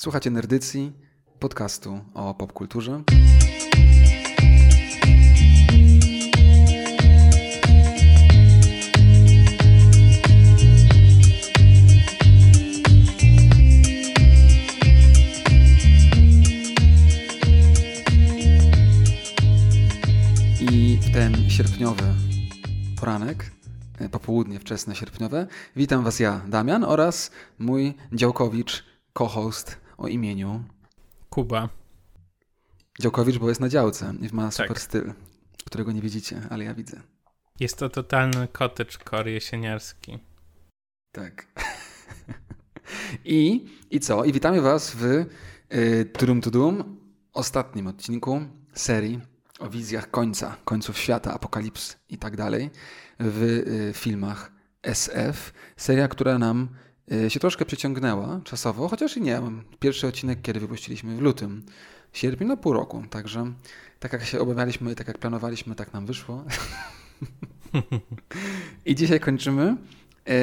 Słuchacie Nerdycji, podcastu o popkulturze. I w ten sierpniowy poranek, e, popołudnie wczesne sierpniowe, witam Was ja, Damian, oraz mój działkowicz, co-host o imieniu Kuba. Działkowicz, bo jest na działce i ma Tak. super styl, którego nie widzicie, ale ja widzę. Jest to totalny cottagecore jesieniarski. Tak. I, I co? I witamy Was w y, Tudum Tudum, ostatnim odcinku serii o wizjach końca, końców świata, apokalips i tak dalej w y, filmach SF. Seria, która nam się troszkę przyciągnęła czasowo, chociaż i nie. Pierwszy odcinek, kiedy wypuściliśmy w lutym, sierpień, no pół roku. Także tak jak się obawialiśmy, tak jak planowaliśmy, tak nam wyszło. I dzisiaj kończymy e,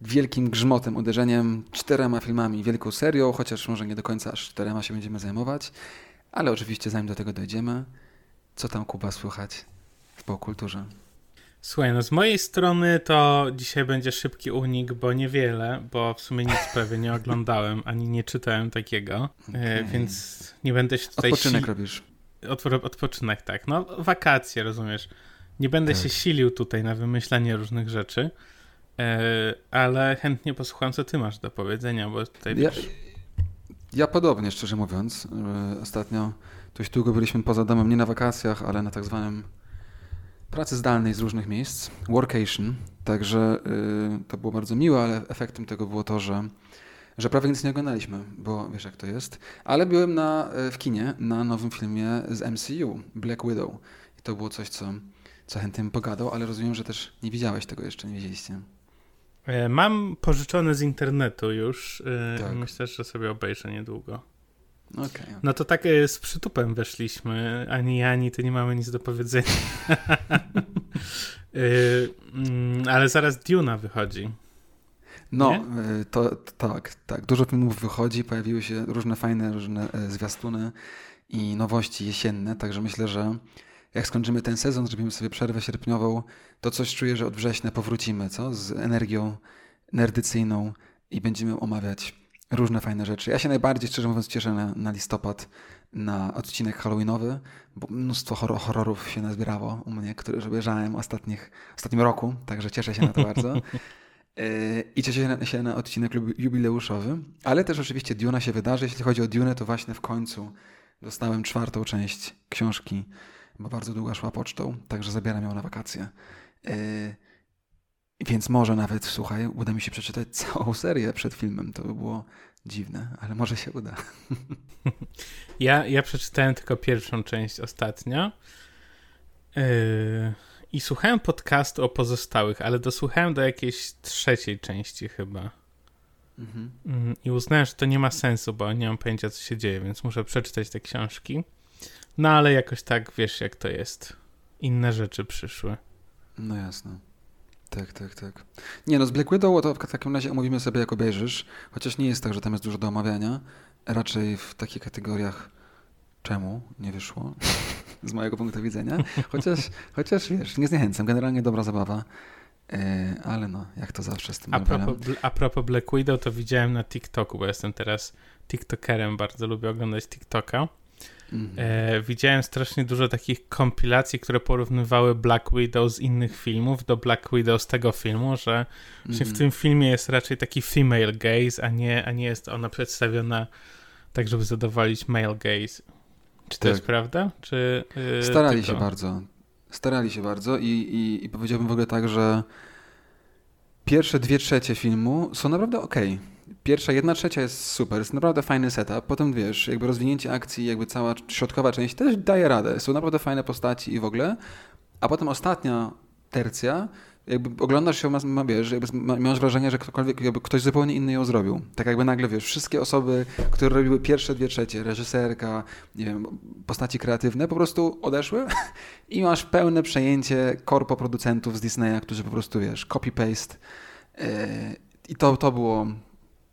wielkim grzmotem, uderzeniem, czterema filmami, wielką serią, chociaż może nie do końca aż czterema się będziemy zajmować, ale oczywiście zanim do tego dojdziemy, co tam Kuba słychać w popkulturze? Słuchaj, no z mojej strony to dzisiaj będzie szybki unik, bo niewiele, bo w sumie nic prawie nie oglądałem, ani nie czytałem takiego, e, Okej. więc nie będę się tutaj... Odpoczynek si- robisz. Odpo- odpoczynek, tak. No, wakacje, rozumiesz. Nie będę Tak. się silił tutaj na wymyślanie różnych rzeczy, e, ale chętnie posłucham, co ty masz do powiedzenia, bo tutaj Ja, wiesz, ja podobnie, szczerze mówiąc. e, Ostatnio dość długo byliśmy poza domem, nie na wakacjach, ale na tak zwanym pracy zdalnej z różnych miejsc, workation. Także y, to było bardzo miłe, ale efektem tego było to, że, że prawie nic nie oglądaliśmy, bo wiesz jak to jest. Ale byłem na, y, w kinie na nowym filmie z MCU, Black Widow. I to było coś, co, co chętnie bym pogadał, ale rozumiem, że też nie widziałeś tego jeszcze, nie widzieliście. E, Mam pożyczone z internetu już. e, Tak. Myślę, że sobie obejrzę niedługo. Okej. No to tak e, z przytupem weszliśmy. Ani ja, ani ty nie mamy nic do powiedzenia. E, mm, Ale zaraz Duna wychodzi. No, Nie? y, to, tak, tak. Dużo filmów wychodzi, pojawiły się różne fajne, różne e, zwiastuny i nowości jesienne, także myślę, że jak skończymy ten sezon, zrobimy sobie przerwę sierpniową, to coś czuję, że od września powrócimy, co? Z energią nerdycyjną i będziemy omawiać różne fajne rzeczy. Ja się najbardziej, szczerze mówiąc, cieszę na, na listopad, na odcinek halloweenowy, bo mnóstwo horror, horrorów się nazbierało u mnie, które obejrzałem ostatnich, ostatnim roku, także cieszę się na to bardzo. Yy, I cieszę się na, się na odcinek jubileuszowy, ale też oczywiście Duna się wydarzy. Jeśli chodzi o Dune, to właśnie w końcu dostałem czwartą część książki, bo bardzo długo szła pocztą, także zabieram ją na wakacje. Yy, Więc może nawet, słuchaj, uda mi się przeczytać całą serię przed filmem. To by było dziwne, ale może się uda. Ja, ja przeczytałem tylko pierwszą część ostatnio. Yy, I słuchałem podcastu o pozostałych, ale dosłuchałem do jakiejś trzeciej części chyba. Mhm. Mm, I uznałem, że to nie ma sensu, bo nie mam pojęcia, co się dzieje, więc muszę przeczytać te książki. No ale jakoś tak, wiesz, jak to jest. Inne rzeczy przyszły. No jasne. Tak, tak, tak. Nie no, z Black Widow to w takim razie omówimy sobie jak obejrzysz, chociaż nie jest tak, że tam jest dużo do omawiania. Raczej w takich kategoriach czemu nie wyszło, z mojego punktu widzenia. Chociaż, chociaż wiesz, nie zniechęcam, generalnie dobra zabawa. E, ale no, jak to zawsze z tym A propos, a propos Black Widow, to widziałem na TikToku, bo jestem teraz TikTokerem, bardzo lubię oglądać TikToka. Mhm. E, widziałem strasznie dużo takich kompilacji, które porównywały Black Widow z innych filmów do Black Widow z tego filmu, że właśnie w Mhm. tym filmie jest raczej taki female gaze, a nie, a nie jest ona przedstawiona tak, żeby zadowolić male gaze. Czy to Tak. jest prawda? Czy, yy, Starali tylko? się bardzo. Starali się bardzo i, i, i powiedziałbym w ogóle tak, że pierwsze dwie trzecie filmu są naprawdę okej. Pierwsza jedna trzecia jest super, jest naprawdę fajny setup. Potem wiesz, jakby rozwinięcie akcji, jakby cała środkowa część też daje radę. Są naprawdę fajne postaci i w ogóle. A potem ostatnia tercja, jakby oglądasz się, ma, wiesz, jakby ma, masz wrażenie, że ktokolwiek, jakby ktoś zupełnie inny ją zrobił. Tak jakby nagle, wiesz, wszystkie osoby, które robiły pierwsze dwie trzecie, reżyserka, nie wiem, postaci kreatywne, po prostu odeszły i masz pełne przejęcie korpo producentów z Disneya, którzy po prostu, wiesz, copy-paste. Yy, I to, to było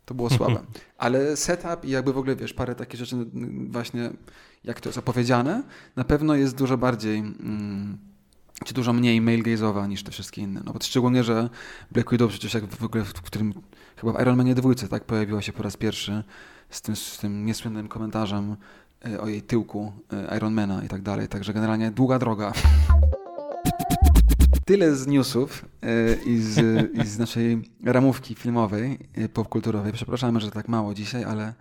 To było słabe. Ale setup i jakby w ogóle, wiesz, parę takich rzeczy właśnie, jak to jest opowiedziane, na pewno jest dużo bardziej... Mm, czy dużo mniej male gaze'owa niż te wszystkie inne. No bo szczególnie, że Black Widow przecież jak w ogóle, w którym chyba w Iron Manie dwójce tak pojawiła się po raz pierwszy z tym, z tym niesłynnym komentarzem e, o jej tyłku e, Ironmana i tak dalej. Także generalnie długa droga. Tyle z newsów e, i z, i z naszej ramówki filmowej, popkulturowej. Przepraszamy, że tak mało dzisiaj, ale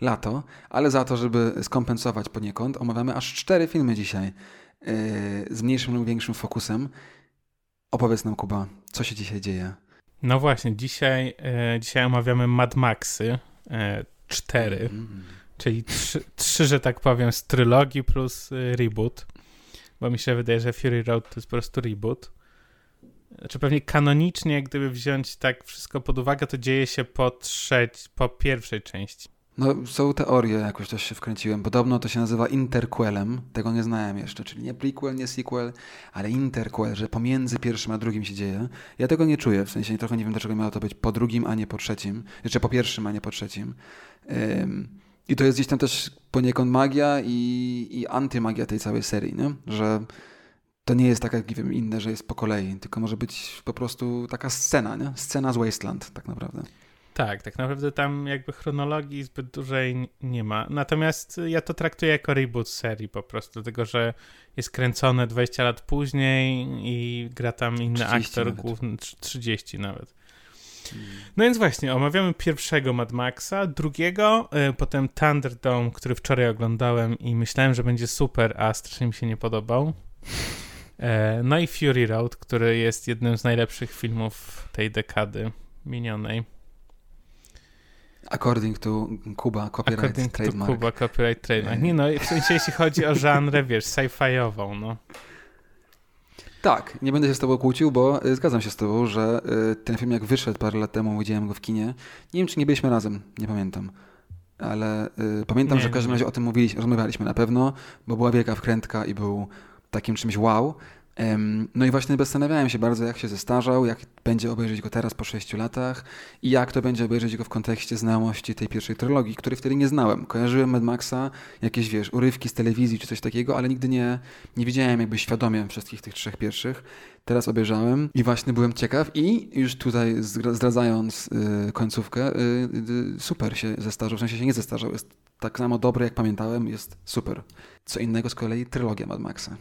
lato. Ale za to, żeby skompensować poniekąd, omawiamy aż cztery filmy dzisiaj z mniejszym lub większym fokusem. Opowiedz nam, Kuba, co się dzisiaj dzieje? No właśnie, dzisiaj, e, dzisiaj omawiamy Mad Maxy e, 4, mm. czyli trzy, trzy, że tak powiem, z trylogii plus e, reboot, bo mi się wydaje, że Fury Road to jest po prostu reboot. Znaczy pewnie kanonicznie, gdyby wziąć tak wszystko pod uwagę, to dzieje się po, trzeć, po pierwszej części. No, są teorie, jakoś też się wkręciłem. Podobno to się nazywa interquelem. Tego nie znałem jeszcze, czyli nie prequel, nie sequel, ale interquel, że pomiędzy pierwszym a drugim się dzieje. Ja tego nie czuję, w sensie trochę nie wiem, dlaczego miało to być po drugim, a nie po trzecim. Jeszcze po pierwszym, a nie po trzecim. I to jest gdzieś tam też poniekąd magia i, i antymagia tej całej serii, nie? że to nie jest tak jak nie wiem, inne, że jest po kolei, tylko może być po prostu taka scena, nie? scena z Wasteland tak naprawdę. Tak, tak naprawdę tam jakby chronologii zbyt dużej nie ma. Natomiast ja to traktuję jako reboot serii po prostu, dlatego że jest kręcone 20 lat później i gra tam inny aktor nawet. główny, 30 nawet. Hmm. No więc właśnie, omawiamy pierwszego Mad Maxa, drugiego, y, potem Thunderdome, który wczoraj oglądałem i myślałem, że będzie super, a strasznie mi się nie podobał. E, no i Fury Road, który jest jednym z najlepszych filmów tej dekady minionej. According to Kuba, copyright According trademark. to Kuba, copyright trademark. Nie no, w sensie jeśli chodzi o żanrę, wiesz, sci-fiową, no. Tak, nie będę się z tobą kłócił, bo y, zgadzam się z tobą, że y, ten film jak wyszedł parę lat temu, widziałem go w kinie. Nie wiem, czy nie byliśmy razem, nie pamiętam. Ale y, pamiętam, nie, że w każdym razie o tym mówiliśmy, rozmawialiśmy na pewno, bo była wielka wkrętka i był takim czymś wow. No i właśnie zastanawiałem się bardzo, jak się zestarzał, jak będzie obejrzeć go teraz po 6 latach i jak to będzie obejrzeć go w kontekście znajomości tej pierwszej trylogii, której wtedy nie znałem. Kojarzyłem Mad Maxa, jakieś, wiesz, urywki z telewizji czy coś takiego, ale nigdy nie, nie widziałem jakby świadomie wszystkich tych trzech pierwszych. Teraz obejrzałem i właśnie byłem ciekaw i już tutaj zdradzając y, końcówkę, y, y, super się zestarzał, w sensie się nie zestarzał, jest tak samo dobry jak pamiętałem, jest super. Co innego z kolei trylogia Mad Maxa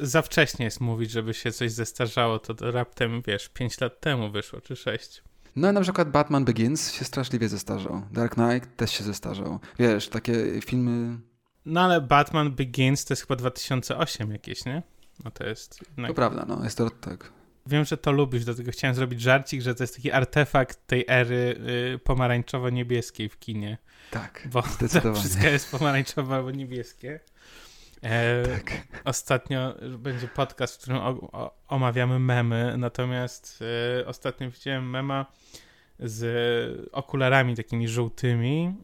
za wcześnie jest mówić, żeby się coś zestarzało, to raptem, wiesz, 5 lat temu wyszło, czy 6. No na przykład Batman Begins się straszliwie zestarzał. Dark Knight też się zestarzał. Wiesz, takie filmy... No ale Batman Begins to jest chyba 2008 jakieś, nie? No to jest... Jednak... To prawda, no jest to tak. Wiem, że to lubisz, dlatego chciałem zrobić żarcik, że to jest taki artefakt tej ery y, pomarańczowo-niebieskiej w kinie. Tak, Bo zdecydowanie. wszystko jest pomarańczowe albo niebieskie. E, tak. Ostatnio będzie podcast, w którym o, o, omawiamy memy, natomiast e, ostatnio widziałem mema z okularami takimi żółtymi,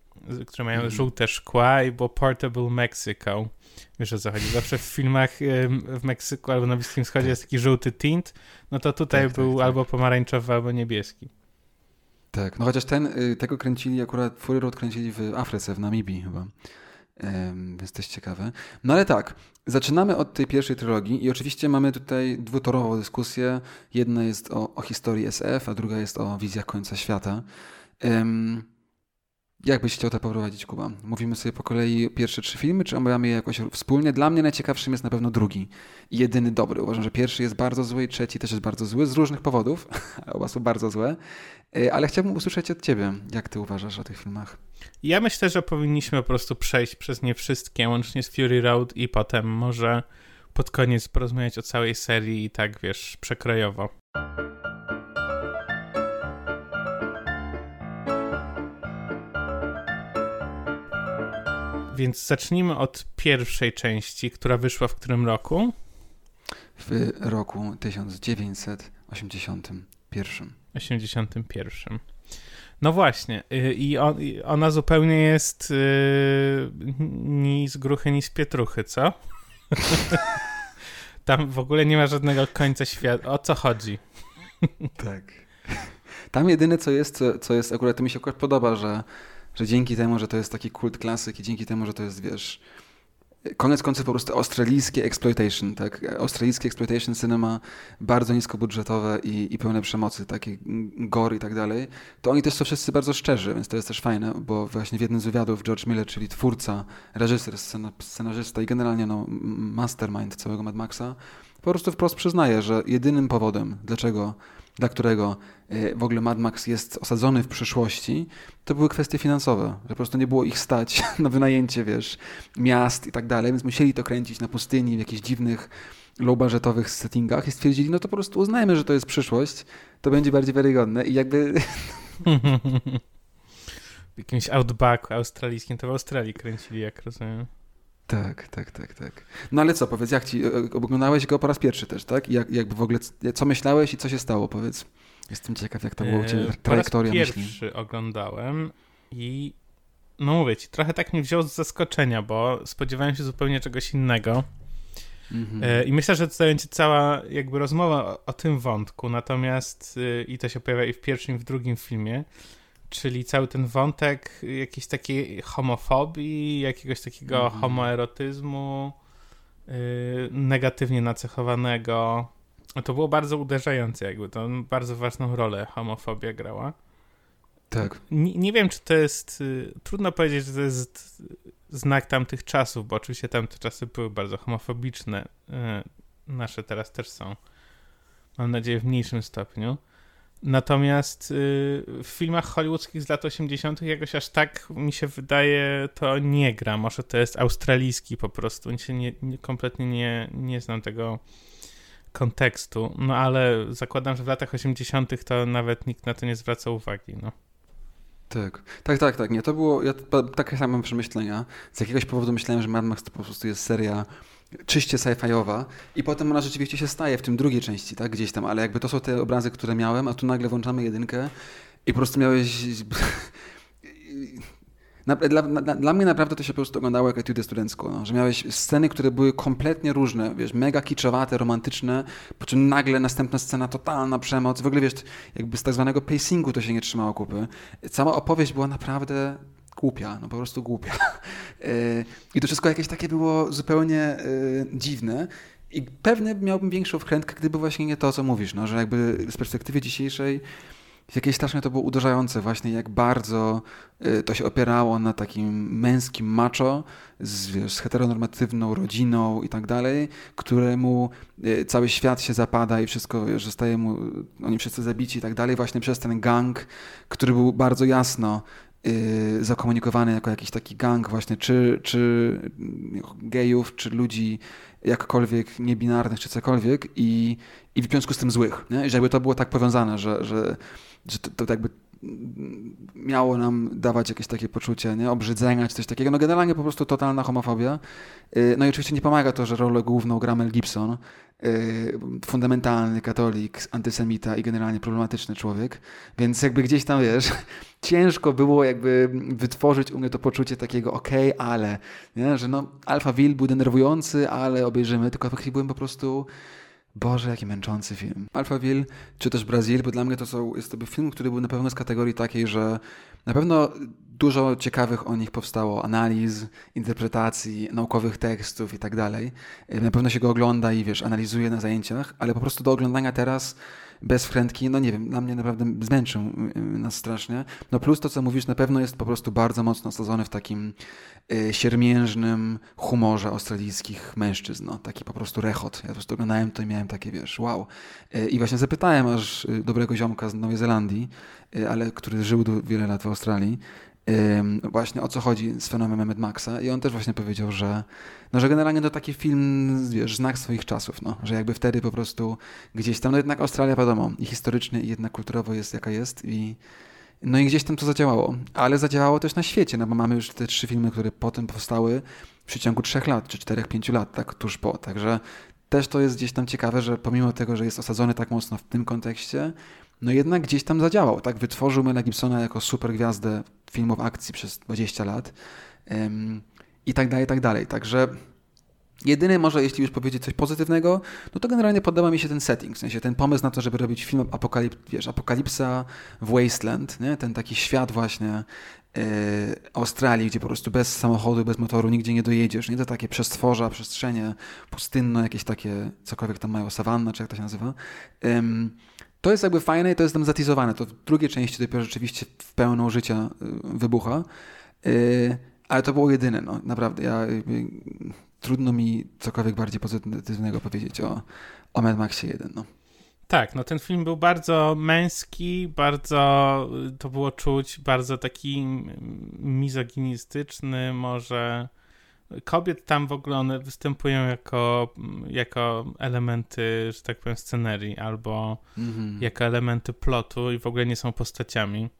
które mają mm. żółte szkła i było Portable Mexico. Wiesz o co chodzi? Zawsze w filmach w Meksyku albo na Bliskim Wschodzie jest taki żółty tint, no to tutaj tak, tak był tak, albo pomarańczowy, albo niebieski. Tak, no chociaż ten, y, tego kręcili akurat, Fury Road kręcili w Afryce, w Namibii chyba więc jest ciekawe. No ale tak, zaczynamy od tej pierwszej trylogii i oczywiście mamy tutaj dwutorową dyskusję. Jedna jest o, o historii SF, a druga jest o wizjach końca świata. Jak byś chciał to poprowadzić, Kuba? Mówimy sobie po kolei pierwsze trzy filmy, czy omawiamy je jakoś wspólnie? Dla mnie najciekawszym jest na pewno drugi jedyny dobry. Uważam, że pierwszy jest bardzo zły i trzeci też jest bardzo zły z różnych powodów. Oba są bardzo złe. E, ale chciałbym usłyszeć od ciebie, jak ty uważasz o tych filmach. Ja myślę, że powinniśmy po prostu przejść przez nie wszystkie, łącznie z Fury Road i potem może pod koniec porozmawiać o całej serii i tak, wiesz, przekrojowo. Więc zacznijmy od pierwszej części, która wyszła w którym roku? W roku 1981. 81. No właśnie. Y, I, on, i ona zupełnie jest yy, ni z gruchy, ni z pietruchy, co? Tam w ogóle nie ma żadnego końca świata. O co chodzi? tak. Tam jedyne co jest, co, co jest akurat, to mi się akurat podoba, że, że dzięki temu, że to jest taki kult klasyk i dzięki temu, że to jest, wiesz, koniec końców po prostu australijskie exploitation, tak? Australijskie exploitation cinema, bardzo niskobudżetowe i, i pełne przemocy, takie gore i tak dalej, to oni też są wszyscy bardzo szczerzy, więc to jest też fajne, bo właśnie w jednym z wywiadów George Miller, czyli twórca, reżyser, scenarzysta i generalnie no, mastermind całego Mad Maxa, po prostu wprost przyznaje, że jedynym powodem, dlaczego dla którego e, w ogóle Mad Max jest osadzony w przyszłości, to były kwestie finansowe, że po prostu nie było ich stać na wynajęcie, wiesz, miast i tak dalej, więc musieli to kręcić na pustyni, w jakichś dziwnych, low-budgetowych settingach i stwierdzili, no to po prostu uznajmy, że to jest przyszłość, to będzie bardziej wiarygodne i jakby... w jakimś outbacku australijskim, to w Australii kręcili, jak rozumiem. Tak, tak, tak, tak. No ale co, powiedz, jak ci, e, oglądałeś go po raz pierwszy też, tak? Jak, jakby w ogóle, co myślałeś i co się stało, powiedz. Jestem ciekaw, jak to było u Ciebie, trajektoria myśli. Po raz pierwszy oglądałem i no mówię Ci, trochę tak mnie wziął z zaskoczenia, bo spodziewałem się zupełnie czegoś innego. Mhm. E, I myślę, że to będzie cała jakby rozmowa o, o tym wątku, natomiast y, i to się pojawia i w pierwszym, i w drugim filmie, czyli cały ten wątek jakiejś takiej homofobii, jakiegoś takiego mm -hmm. homoerotyzmu yy, negatywnie nacechowanego. To było bardzo uderzające, jakby to bardzo ważną rolę homofobia grała. Tak. Nie, nie wiem, czy to jest. Y, trudno powiedzieć, że to jest znak tamtych czasów, bo oczywiście tamte czasy były bardzo homofobiczne. Y, nasze teraz też są. Mam nadzieję, w mniejszym stopniu. Natomiast y, w filmach hollywoodzkich z lat 80. jakoś aż tak mi się wydaje to nie gra. Może to jest australijski po prostu. Nie, nie, kompletnie nie, nie znam tego kontekstu. No ale zakładam, że w latach 80. to nawet nikt na to nie zwraca uwagi. No. Tak, tak, tak, tak. Nie, to było ja, takie same przemyślenia. Z jakiegoś powodu myślałem, że Mad Max to po prostu jest seria czyście sci-fiowa i potem ona rzeczywiście się staje w tym drugiej części, tak, gdzieś tam, ale jakby to są te obrazy, które miałem, a tu nagle włączamy jedynkę i po prostu miałeś... Dla, dla, dla, mnie naprawdę to się po prostu oglądało jak etiudę studencką, no, że miałeś sceny, które były kompletnie różne, wiesz, mega kiczowate, romantyczne, po czym nagle następna scena, totalna przemoc, w ogóle wiesz, jakby z tak zwanego pacingu to się nie trzymało kupy. Cała opowieść była naprawdę głupia, no po prostu głupia. E, I to wszystko jakieś takie było zupełnie e, dziwne. I pewnie miałbym większą wkrętkę, gdyby właśnie nie to, co mówisz, no, że jakby z perspektywy dzisiejszej jakieś strasznie to było uderzające właśnie, jak bardzo e, to się opierało na takim męskim macho z, wiesz, z heteronormatywną rodziną i tak dalej, któremu cały świat się zapada i wszystko, zostaje mu, oni wszyscy zabici i tak dalej, właśnie przez ten gang, który był bardzo jasno Y, zakomunikowany jako jakiś taki gang właśnie, czy, czy gejów, czy ludzi jakkolwiek niebinarnych, czy cokolwiek i, i w związku z tym złych. Nie? I że jakby to było tak powiązane, że, że, że to, to jakby miało nam dawać jakieś takie poczucie nie? obrzydzenia czy coś takiego. No generalnie po prostu totalna homofobia. Y, no i oczywiście nie pomaga to, że rolę główną gra Mel Gibson, y, fundamentalny katolik, antysemita i generalnie problematyczny człowiek, więc jakby gdzieś tam, wiesz, ciężko było jakby wytworzyć u mnie to poczucie takiego okej, okay, ale, nie? że no Alphaville był denerwujący, ale obejrzymy, tylko w byłem po prostu Boże, jaki męczący film. Alphaville, czy też Brazil, bo dla mnie to są, jest to film, który był na pewno z kategorii takiej, że na pewno dużo ciekawych o nich powstało analiz, interpretacji, naukowych tekstów i tak dalej. Na pewno się go ogląda i wiesz, analizuje na zajęciach, ale po prostu do oglądania teraz bez wkrętki, no nie wiem, dla mnie naprawdę zmęczył y, nas strasznie. No plus to, co mówisz, na pewno jest po prostu bardzo mocno osadzony w takim y, siermiężnym humorze australijskich mężczyzn, no, taki po prostu rechot. Ja po prostu oglądałem to i miałem takie, wiesz, wow. Y, I właśnie zapytałem aż dobrego ziomka z Nowej Zelandii, ale który żył wiele lat w Australii, właśnie o co chodzi z fenomenem Mad Maxa. I on też właśnie powiedział, że, no, że generalnie to taki film, wiesz, znak swoich czasów, no, że jakby wtedy po prostu gdzieś tam, no jednak Australia wiadomo, i historycznie i jednak kulturowo jest jaka jest i no i gdzieś tam to zadziałało, ale zadziałało też na świecie, no bo mamy już te trzy filmy, które potem powstały w przeciągu trzech lat, czy czterech, pięciu lat, tak tuż po, także też to jest gdzieś tam ciekawe, że pomimo tego, że jest osadzony tak mocno w tym kontekście, no jednak gdzieś tam zadziałał, tak? Wytworzył Mela Gibsona jako super gwiazdę filmów akcji przez 20 lat ym, i tak dalej, i tak dalej. Także Jedyny może, jeśli już powiedzieć coś pozytywnego, no to generalnie podoba mi się ten setting, w sensie ten pomysł na to, żeby robić film apokalip, wiesz, apokalipsa w Wasteland, nie? ten taki świat właśnie yy, Australii, gdzie po prostu bez samochodu, bez motoru nigdzie nie dojedziesz, nie? To takie przestworza, przestrzenie pustynne, jakieś takie, cokolwiek tam mają, sawanna, czy jak to się nazywa. To jest jakby fajne i to jest tam zatizowane. To w drugiej części dopiero rzeczywiście w pełną życia yy, wybucha. Yy, ale to było jedyne, no naprawdę. Ja trudno mi cokolwiek bardziej pozytywnego powiedzieć o, o Mad Maxie 1. No. Tak, no ten film był bardzo męski, bardzo to było czuć, bardzo taki mizoginistyczny, może kobiet tam w ogóle one występują jako, jako elementy, że tak powiem, scenerii albo mm-hmm. jako elementy plotu i w ogóle nie są postaciami.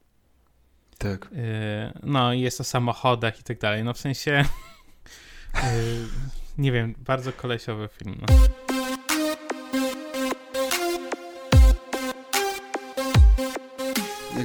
Tak. Y, no i jest o samochodach i tak dalej. No w sensie Y, nie wiem, bardzo kolesiowy film. No.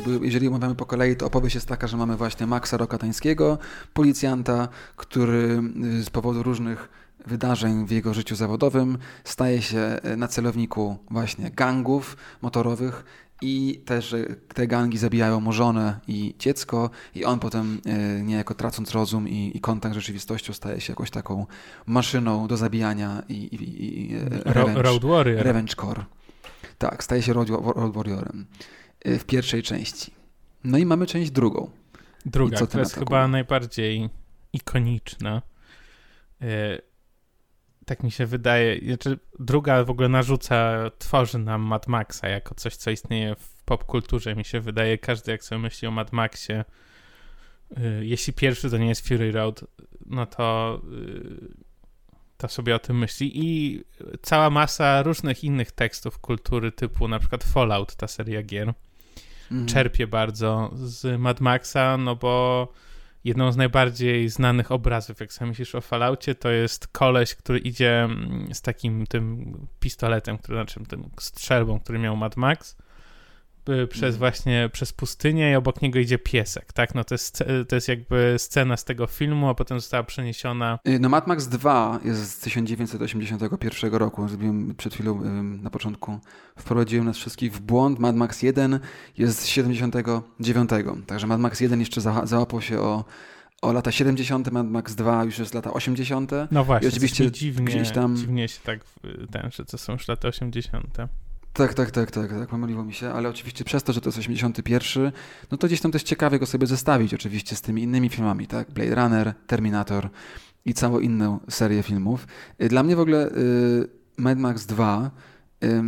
Jakby, jeżeli omawiamy po kolei, to opowieść jest taka, że mamy właśnie Maxa Rokatańskiego, policjanta, który y, z powodu różnych wydarzeń w jego życiu zawodowym staje się y, na celowniku właśnie gangów motorowych i też te gangi zabijają mu żonę i dziecko i on potem niejako tracąc rozum i, i kontakt z rzeczywistością staje się jakąś taką maszyną do zabijania i, i, i revenge, Road Warrior. Revenge Core. Tak, staje się Road, Road Warriorem w pierwszej części. No i mamy część drugą. Druga, która jest chyba najbardziej ikoniczna tak mi się wydaje, znaczy druga w ogóle narzuca, tworzy nam Mad Maxa jako coś, co istnieje w popkulturze. Mi się wydaje, każdy jak sobie myśli o Mad Maxie, yy, jeśli pierwszy to nie jest Fury Road, no to, to sobie o tym myśli. I cała masa różnych innych tekstów kultury, typu na przykład Fallout, ta seria gier, mm. czerpie bardzo z Mad Maxa, no bo jedną z najbardziej znanych obrazów, jak sobie myślisz o Falloutie, to jest koleś, który idzie mm, z takim tym pistoletem, który, znaczy tym strzelbą, który miał Mad Max przez mhm. właśnie, przez pustynię i obok niego idzie piesek, tak? No to jest, to jest jakby scena z tego filmu, a potem została przeniesiona... Y, no Mad Max 2 jest z 1981 roku, zrobiłem przed chwilą na początku, wprowadziłem nas wszystkich w błąd. Mad Max 1 jest z 79, także Mad Max 1 jeszcze załapał się o o lata 70. Mad Max 2 już jest lata 80. No właśnie, I oczywiście dziwnie, gdzieś tam... dziwnie się tak ten, że to są już lata 80. Tak, tak, tak, tak, tak, pomyliło mi się, ale oczywiście przez to, że to jest 81, no to gdzieś tam też ciekawie go sobie zestawić oczywiście z tymi innymi filmami, tak? Blade Runner, Terminator i całą inną serię filmów. Y, dla mnie w ogóle y, Mad Max 2 y,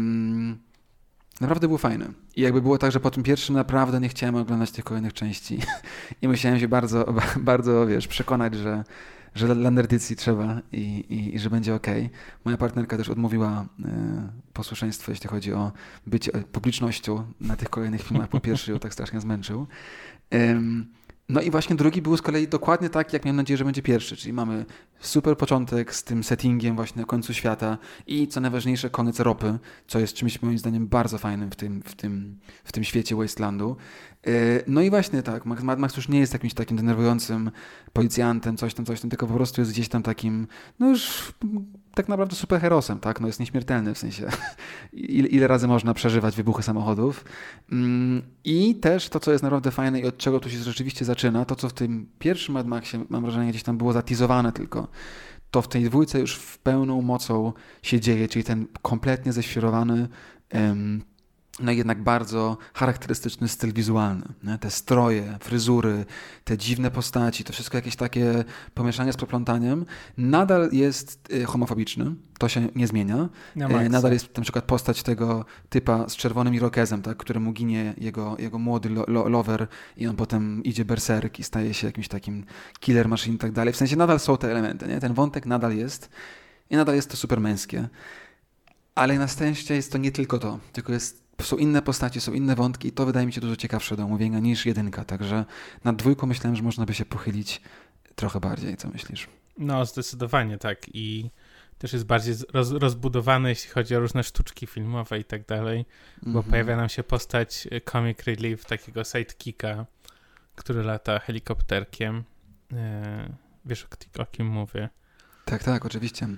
naprawdę był fajny. I jakby było tak, że po tym pierwszym naprawdę nie chciałem oglądać tych kolejnych części i musiałem się bardzo, bardzo, wiesz, przekonać, że że dla nerdycji trzeba i, i, i, że będzie ok. Moja partnerka też odmówiła y, posłuszeństwo, jeśli chodzi o bycie publicznością na tych kolejnych filmach, po pierwszy ją tak strasznie zmęczył. No i właśnie drugi był z kolei dokładnie tak, jak miałem nadzieję, że będzie pierwszy, czyli mamy super początek z tym settingiem właśnie na końcu świata i co najważniejsze koniec ropy, co jest czymś moim zdaniem bardzo fajnym w tym, w tym, w tym świecie Wastelandu. E, no i właśnie tak, Mad Max już nie jest jakimś takim denerwującym policjantem, coś tam, coś tam, tylko po prostu jest gdzieś tam takim, no już tak naprawdę superherosem, tak? No jest nieśmiertelny w sensie. Ile, ile razy można przeżywać wybuchy samochodów. Mm, I też to, co jest naprawdę fajne i od czego tu się rzeczywiście zaczyna, to co w tym pierwszym Mad Maxie, mam wrażenie, gdzieś tam było zatizowane tylko, to w tej dwójce już w pełną mocą się dzieje, czyli ten kompletnie ześwirowany um, no jednak bardzo charakterystyczny styl wizualny. Nie? Te stroje, fryzury, te dziwne postaci, to wszystko jakieś takie pomieszanie z poplątaniem, nadal jest y, homofobiczny, to się nie zmienia. No nadal jest na przykład postać tego typa z czerwonym irokezem, tak, któremu ginie jego, jego młody lo, lo, lover i on potem idzie berserk i staje się jakimś takim killer machine i tak dalej. W sensie nadal są te elementy, nie? ten wątek nadal jest i nadal jest to super męskie. Ale na szczęście jest to nie tylko to, tylko jest są inne postacie, są inne wątki i to wydaje mi się dużo ciekawsze do omówienia niż jedynka, także nad dwójką myślałem, że można by się pochylić trochę bardziej, co myślisz? No, zdecydowanie tak i też jest bardziej roz, rozbudowany, jeśli chodzi o różne sztuczki filmowe i tak dalej, bo mm -hmm. pojawia nam się postać e, comic relief, takiego sidekicka, który lata helikopterkiem. E, wiesz o, kim mówię? Tak, tak, oczywiście.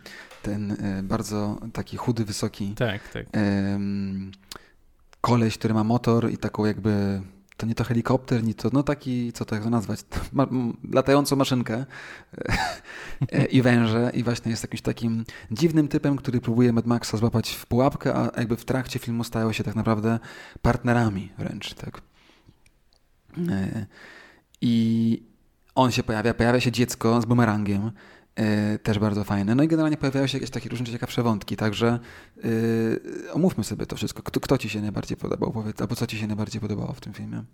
Ten e, bardzo taki chudy, wysoki tak, tak. Koleś, który ma motor i taką jakby to nie to helikopter, nie to, no taki, co to nazwać, ma, latającą maszynkę e, i węże i właśnie jest jakimś takim dziwnym typem, który próbuje Mad Maxa złapać w pułapkę, a jakby w trakcie filmu stają się tak naprawdę partnerami wręcz, tak. E, I on się pojawia, pojawia się dziecko z bumerangiem, Yy, też bardzo fajne. No i generalnie pojawiają się jakieś takie różne ciekawe wątki, także yy, omówmy sobie to wszystko. Kto, kto ci się najbardziej podobał, powiedz, albo co ci się najbardziej podobało w tym filmie?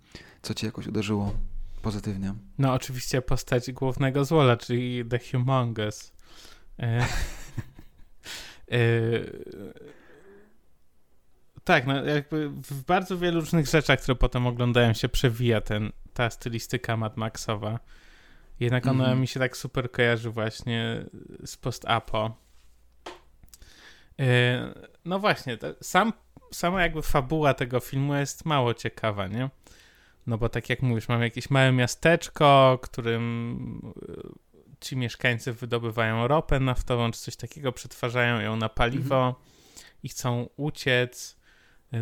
Co ci jakoś uderzyło pozytywnie? No oczywiście postać głównego złola, czyli The Humongous. Yy, tak, no jakby w bardzo wielu różnych rzeczach, które potem oglądają się, przewija ten, ta stylistyka Mad Maxowa. Jednak ona mm. mi się tak super kojarzy właśnie z post-apo. E, no właśnie, sam, sama jakby fabuła tego filmu jest mało ciekawa, nie? No bo tak jak mówisz, mamy jakieś małe miasteczko, którym e, ci mieszkańcy wydobywają ropę naftową czy coś takiego, przetwarzają ją na paliwo mm i chcą uciec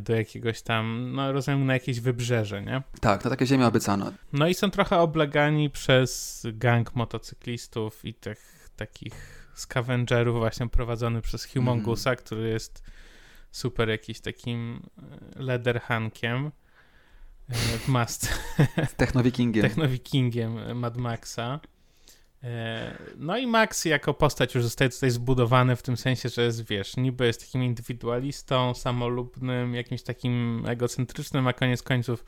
do jakiegoś tam, no rozumiem, na jakieś wybrzeże, nie? Tak, to takie ziemia obiecana. No i są trochę oblegani przez gang motocyklistów i tych takich scavengerów właśnie prowadzony przez Humongusa, mm. który jest super jakiś takim e, leatherhankiem e, w masce. Technowikingiem. Technowikingiem Mad Maxa. E, no i Max jako postać już zostaje tutaj zbudowany w tym sensie, że jest, wiesz, niby jest takim indywidualistą, samolubnym, jakimś takim egocentrycznym, a koniec końców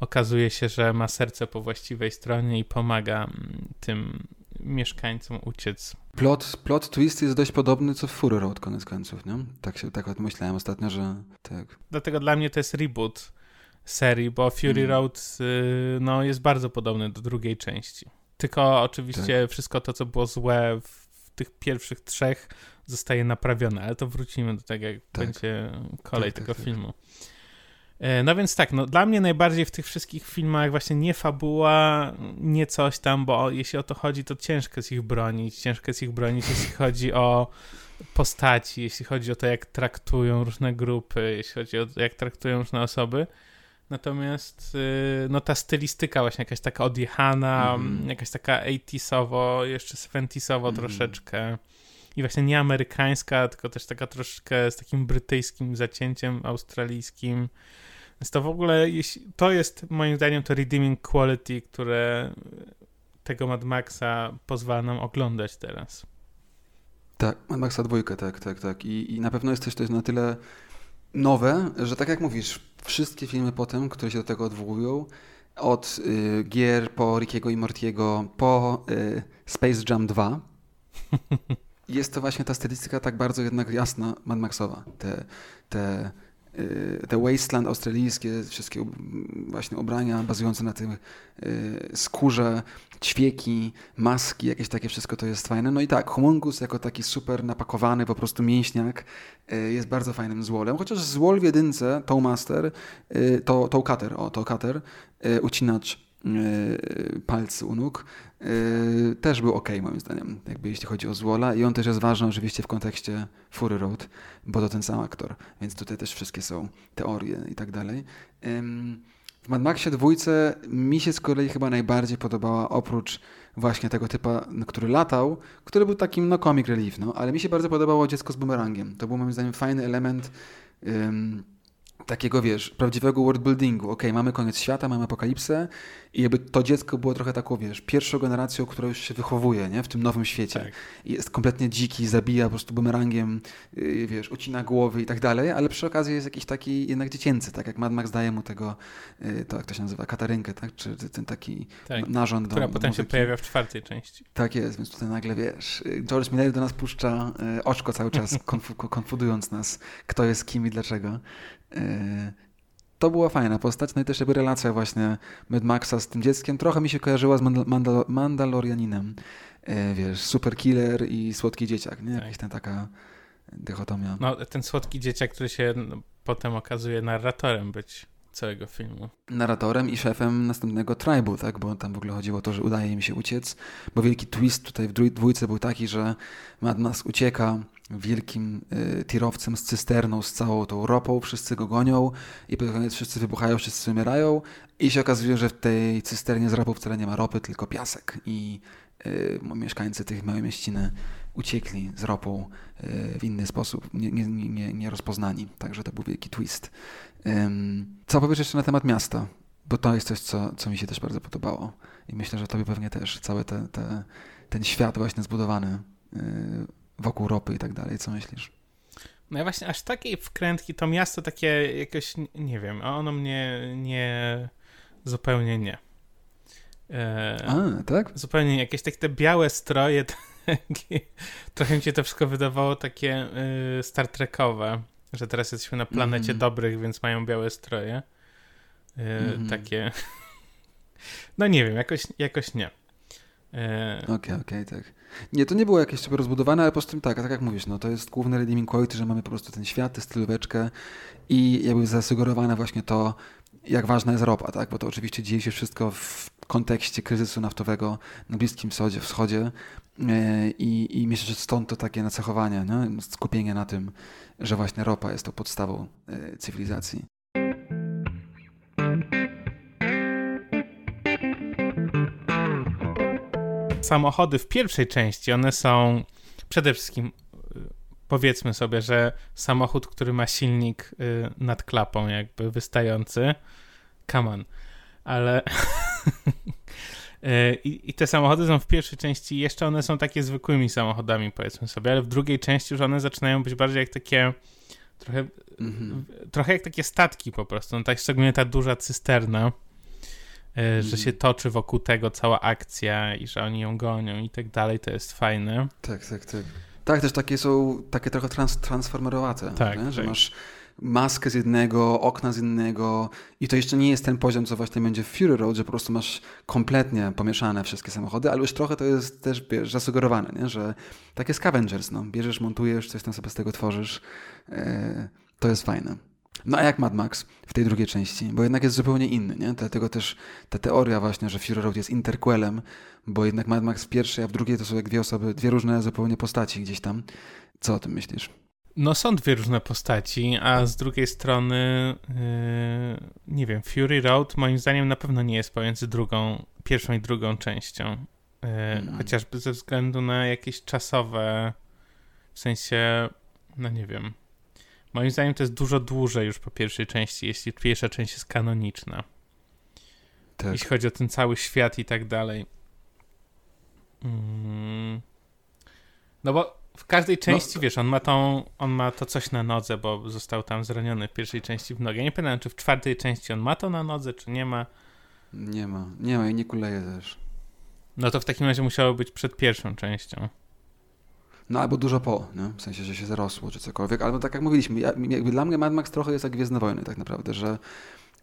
okazuje się, że ma serce po właściwej stronie i pomaga mm, tym mieszkańcom uciec. Plot, plot twist jest dość podobny co w Fury Road koniec końców, nie? Tak się tak myślałem ostatnio, że tak. Dlatego dla mnie to jest reboot serii, bo Fury mm. Road y, no, jest bardzo podobny do drugiej części. Tylko oczywiście tak. wszystko to, co było złe w, tych pierwszych trzech, zostaje naprawione, ale to wrócimy do tego, jak tak. będzie kolej tak, tego tak, tak. filmu. E, no więc tak, no dla mnie najbardziej w tych wszystkich filmach właśnie nie fabuła, nie coś tam, bo jeśli o to chodzi, to ciężko jest ich bronić, ciężko jest ich bronić, jeśli chodzi o postaci, jeśli chodzi o to, jak traktują różne grupy, jeśli chodzi o to, jak traktują różne osoby. Natomiast y, no ta stylistyka właśnie jakaś taka odjechana, mm. jakaś taka 80sowo, jeszcze 70sowo mm. troszeczkę. I właśnie nie amerykańska, tylko też taka troszeczkę z takim brytyjskim zacięciem australijskim. Więc to w ogóle, to jest moim zdaniem to redeeming quality, które tego Mad Maxa pozwala nam oglądać teraz. Tak, Mad Maxa dwójkę, tak, tak, tak. I, I na pewno jest też to jest na tyle nowe, że tak jak mówisz, wszystkie filmy potem, które się do tego odwołują, od y, gier po Rickiego i Mortiego, po y, Space Jam 2, jest to właśnie ta stylistyka tak bardzo jednak jasna Mad Maxowa. Te, te te wasteland australijskie, wszystkie właśnie ubrania bazujące na tym y, skórze, ćwieki, maski, jakieś takie wszystko to jest fajne. No i tak, Humungus jako taki super napakowany po prostu mięśniak y, jest bardzo fajnym złolem, chociaż złol w jedynce, Towmaster, to, Towcutter, o, Towcutter, ucinacz palcy u nóg, yy, też był ok moim zdaniem, jakby jeśli chodzi o Zwola i on też jest ważny oczywiście w kontekście Fury Road, bo to ten sam aktor, więc tutaj też wszystkie są teorie i tak dalej. W Mad Maxie dwójce mi się z kolei chyba najbardziej podobała oprócz właśnie tego typa, który latał, który był takim no comic relief, no, ale mi się bardzo podobało Dziecko z bumerangiem. To był moim zdaniem fajny element takiego, wiesz, prawdziwego worldbuildingu. Ok, mamy koniec świata, mamy apokalipsę i jakby to dziecko było trochę taką, wiesz, pierwszą generacją, która już się wychowuje, nie? W tym nowym świecie. Tak. Jest kompletnie dziki, zabija po prostu bumerangiem, yy, wiesz, ucina głowy i tak dalej, ale przy okazji jest jakiś taki jednak dziecięcy, tak jak Mad Max daje mu tego, yy, to jak to się nazywa, katarynkę, tak? Czy ten taki tak. narząd Która do, potem do się pojawia w czwartej części. Tak jest, więc tutaj nagle, wiesz, George Miller do nas puszcza oczko cały czas, konfudując nas, kto jest kim i dlaczego. Yy, to była fajna postać, no i też jakby relacja właśnie Mad Maxa z tym dzieckiem trochę mi się kojarzyła z Mandal Mandalorianinem. Yy, wiesz, super killer i słodki dzieciak, nie? Jakaś tak. ten taka dychotomia. No, ten słodki dzieciak, który się potem okazuje narratorem być całego filmu. Narratorem i szefem następnego tribu, tak? Bo tam w ogóle chodziło o to, że udaje im się uciec. Bo wielki twist tutaj w dwójce był taki, że Mad Max ucieka wielkim y, tirowcem z cysterną, z całą tą ropą, wszyscy go gonią i pod koniec wszyscy wybuchają, wszyscy umierają i się okazuje, że w tej cysternie z ropą wcale nie ma ropy, tylko piasek i y, mieszkańcy tych małej mieściny uciekli z ropą y, w inny sposób, nie, nie, nie, nie rozpoznani. Także to był wielki twist. Co powiesz jeszcze na temat miasta? Bo to jest coś, co, co mi się też bardzo podobało. I myślę, że tobie pewnie też. Cały te, te, ten świat właśnie zbudowany y, wokół ropy i tak dalej. Co myślisz? No ja właśnie aż takiej wkrętki, to miasto takie jakoś, nie wiem, ono mnie nie, zupełnie nie. E, A, tak? Zupełnie nie. Jakieś takie te białe stroje, takie, trochę mi się to wszystko wydawało takie y, Star Trekowe że teraz jesteśmy na planecie mm. dobrych, więc mają białe stroje. Yy, mm. Takie. No nie wiem, jakoś, jakoś nie. E, okej, okej, okay, okay, tak. Nie, to nie było jakieś super rozbudowane, ale po prostu tak, tak jak mówisz, no to jest główny redeeming quality, że mamy po prostu ten świat, tę stylóweczkę i jakby zasugerowane właśnie to, jak ważna jest ropa, tak? Bo to oczywiście dzieje się wszystko w kontekście kryzysu naftowego na Bliskim Wschodzie, wschodzie e, i, i myślę, że stąd to takie nacechowanie, nie? skupienie na tym, że właśnie ropa jest to podstawą e, cywilizacji. Samochody w pierwszej części, one są przede wszystkim e, powiedzmy sobie, że samochód, który ma silnik nad klapą jakby wystający, come on, ale E, I, I, te samochody są w pierwszej części, jeszcze one są takie zwykłymi samochodami, powiedzmy sobie, ale w drugiej części już one zaczynają być bardziej jak takie trochę, mm-hmm. trochę jak takie statki po prostu. No tak szczególnie ta duża cysterna, mm-hmm. że się toczy wokół tego cała akcja i że oni ją gonią i tak dalej, to jest fajne. Tak, tak, tak. Tak, też takie są, takie trochę trans, transformerowate, tak, że tak. masz maskę z jednego, okna z innego i to jeszcze nie jest ten poziom, co właśnie będzie w Fury Road, że po prostu masz kompletnie pomieszane wszystkie samochody, ale już trochę to jest też wiesz, zasugerowane, nie? że takie scavengers, no. bierzesz, montujesz, coś tam sobie z tego tworzysz, yy, to jest fajne. No a jak Mad Max w tej drugiej części? Bo jednak jest zupełnie inny, nie? Dlatego też ta teoria właśnie, że Fury Road jest interquelem, bo jednak Mad Max w pierwszej, a w drugiej to są jak dwie osoby, dwie różne zupełnie postaci gdzieś tam. Co o tym myślisz? No są dwie różne postaci, a z drugiej strony yy, nie wiem, Fury Road moim zdaniem na pewno nie jest pomiędzy drugą, pierwszą i drugą częścią. Yy, mm. Chociażby ze względu na jakieś czasowe, w sensie, no nie wiem. Moim zdaniem to jest dużo dłużej już po pierwszej części, jeśli pierwsza część jest kanoniczna. Tak. Jeśli chodzi o ten cały świat i tak dalej. Mm. No bo w każdej no, części, no, wiesz, on ma, tą, on ma to coś na nodze, bo został tam zraniony w pierwszej części w nogę. Ja nie pamiętam, czy w czwartej części on ma to na nodze, czy nie ma. Nie ma, nie ma i nie kuleje też. No to w takim razie musiało być przed pierwszą częścią. No albo dużo po, nie? w sensie, że się zarosło czy cokolwiek, albo tak jak mówiliśmy, ja, jakby dla mnie Mad Max trochę jest jak Gwiezdne Wojny tak naprawdę, że,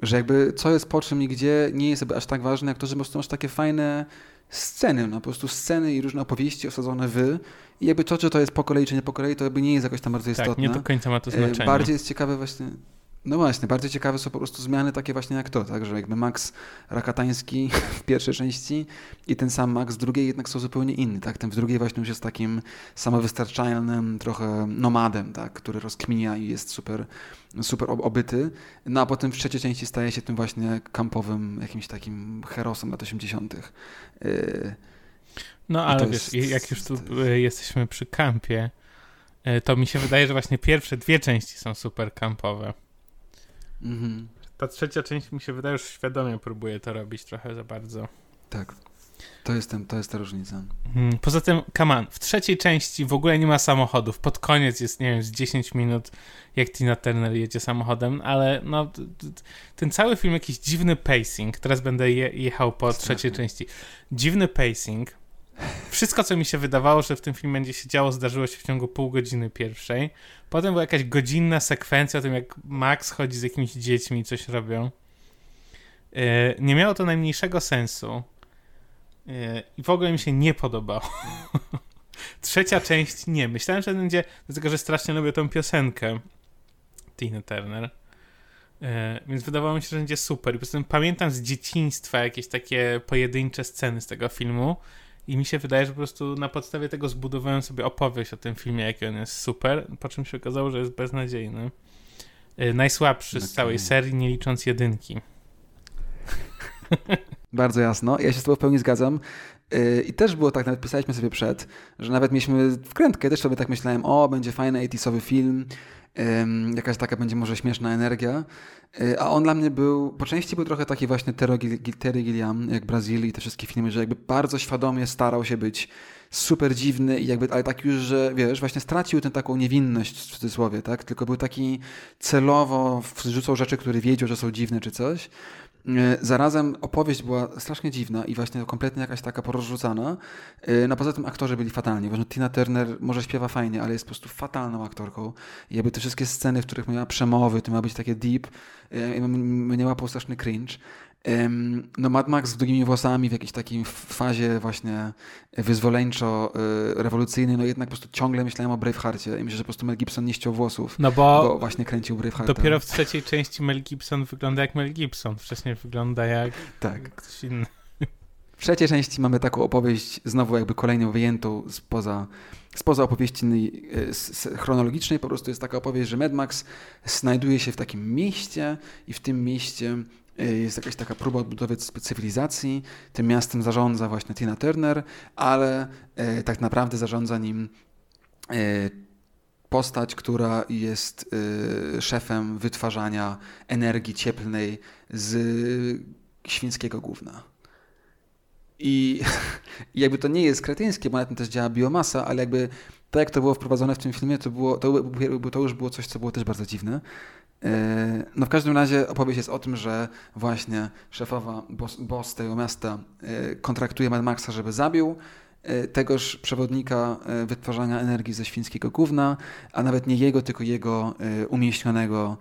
że jakby co jest po czym i gdzie nie jest aż tak ważne, jak to, że po prostu masz takie fajne sceny, no po prostu sceny i różne opowieści osadzone w i jakby to, czy to jest po kolei, czy nie po kolei, to jakby nie jest jakoś tam bardzo istotne. Tak, nie do końca ma to znaczenie. Bardziej jest ciekawe właśnie, no właśnie, bardziej ciekawe są po prostu zmiany takie właśnie jak to, tak, że jakby Max Rakatański w pierwszej części i ten sam Max w drugiej jednak są zupełnie inny, tak, ten w drugiej właśnie już jest takim samowystarczalnym trochę nomadem, tak, który rozkminia i jest super, super obyty, no a potem w trzeciej części staje się tym właśnie kampowym jakimś takim herosem lat 80. Yy, no ale wiesz, jest... jak już tu e, jesteśmy przy kampie, e, to mi się wydaje, że właśnie pierwsze dwie części są super kampowe. Mhm. Ta trzecia część mi się wydaje, że świadomie próbuje to robić trochę za bardzo. Tak. To jest, ten, to jest ta różnica. Mhm. Poza tym, Kaman, w trzeciej części w ogóle nie ma samochodów. Pod koniec jest, nie wiem, z 10 minut, jak Tina Turner jedzie samochodem, ale no, ten cały film jakiś dziwny pacing. Teraz będę je, jechał po Strasznie. trzeciej części. Dziwny pacing. Wszystko, co mi się wydawało, że w tym filmie będzie się działo, zdarzyło się w ciągu pół godziny pierwszej. Potem była jakaś godzinna sekwencja o tym, jak Max chodzi z jakimiś dziećmi i coś robią. E, nie miało to najmniejszego sensu. E, I w ogóle mi się nie podobało. Trzecia część nie. Myślałem, że będzie, dlatego że strasznie lubię tą piosenkę Tina Turner. E, więc wydawało mi się, że będzie super. I po prostu pamiętam z dzieciństwa jakieś takie pojedyncze sceny z tego filmu. I mi się wydaje, że po prostu na podstawie tego zbudowałem sobie opowieść o tym filmie, jaki on jest super, po czym się okazało, że jest beznadziejny. E, najsłabszy okay. z całej serii, nie licząc jedynki. Bardzo jasno. Ja się z tobą w pełni zgadzam. E, I też było tak, nawet pisaliśmy sobie przed, że nawet mieliśmy wkrętkę, też sobie tak myślałem, o, będzie fajny 80 film, jakaś taka będzie może śmieszna energia. E, a on dla mnie był, po części był trochę taki właśnie Terry Gilliam, jak Brazylii i te wszystkie filmy, że jakby bardzo świadomie starał się być super dziwny i jakby, ale tak już, że wiesz, właśnie stracił tę taką niewinność w cudzysłowie, tak? Tylko był taki celowo, wrzucał rzeczy, które wiedział, że są dziwne czy coś. E, zarazem opowieść była strasznie dziwna i właśnie kompletnie jakaś taka porozrzucana. E, no poza tym aktorzy byli fatalni. Właśnie Tina Turner może śpiewa fajnie, ale jest po prostu fatalną aktorką. I jakby te wszystkie sceny, w których miała przemowy, to miała być takie deep, e, łapał straszny cringe. No Mad Max z długimi włosami w jakiejś takiej fazie właśnie wyzwoleńczo-rewolucyjnej, no jednak po prostu ciągle myślałem o Braveheartie i myślę, że po prostu Mel Gibson nie ściął włosów, no bo, bo właśnie kręcił Bravehearta. Dopiero w trzeciej części Mel Gibson wygląda jak Mel Gibson, wcześniej wygląda jak tak. ktoś inny. W trzeciej części mamy taką opowieść, znowu jakby kolejną wyjętą spoza, spoza opowieści e, chronologicznej. Po prostu jest taka opowieść, że Mad Max znajduje się w takim mieście i w tym mieście E, jest jakaś taka próba odbudowy cywilizacji. Tym miastem zarządza właśnie Tina Turner, ale e, tak naprawdę zarządza nim e, postać, która jest szefem wytwarzania energii cieplnej z świńskiego gówna. I jakby to nie jest kretyńskie, bo na tym też działa biomasa, ale jakby tak jak to było wprowadzone w tym filmie, to, było, to, to już było coś, co było też bardzo dziwne. E, no w każdym razie opowieść jest o tym, że właśnie szefowa, boss, boss tego miasta e, kontraktuje Mad Maxa, żeby zabił e, tegoż przewodnika wytwarzania energii ze świńskiego gówna, a nawet nie jego, tylko jego umieśnionego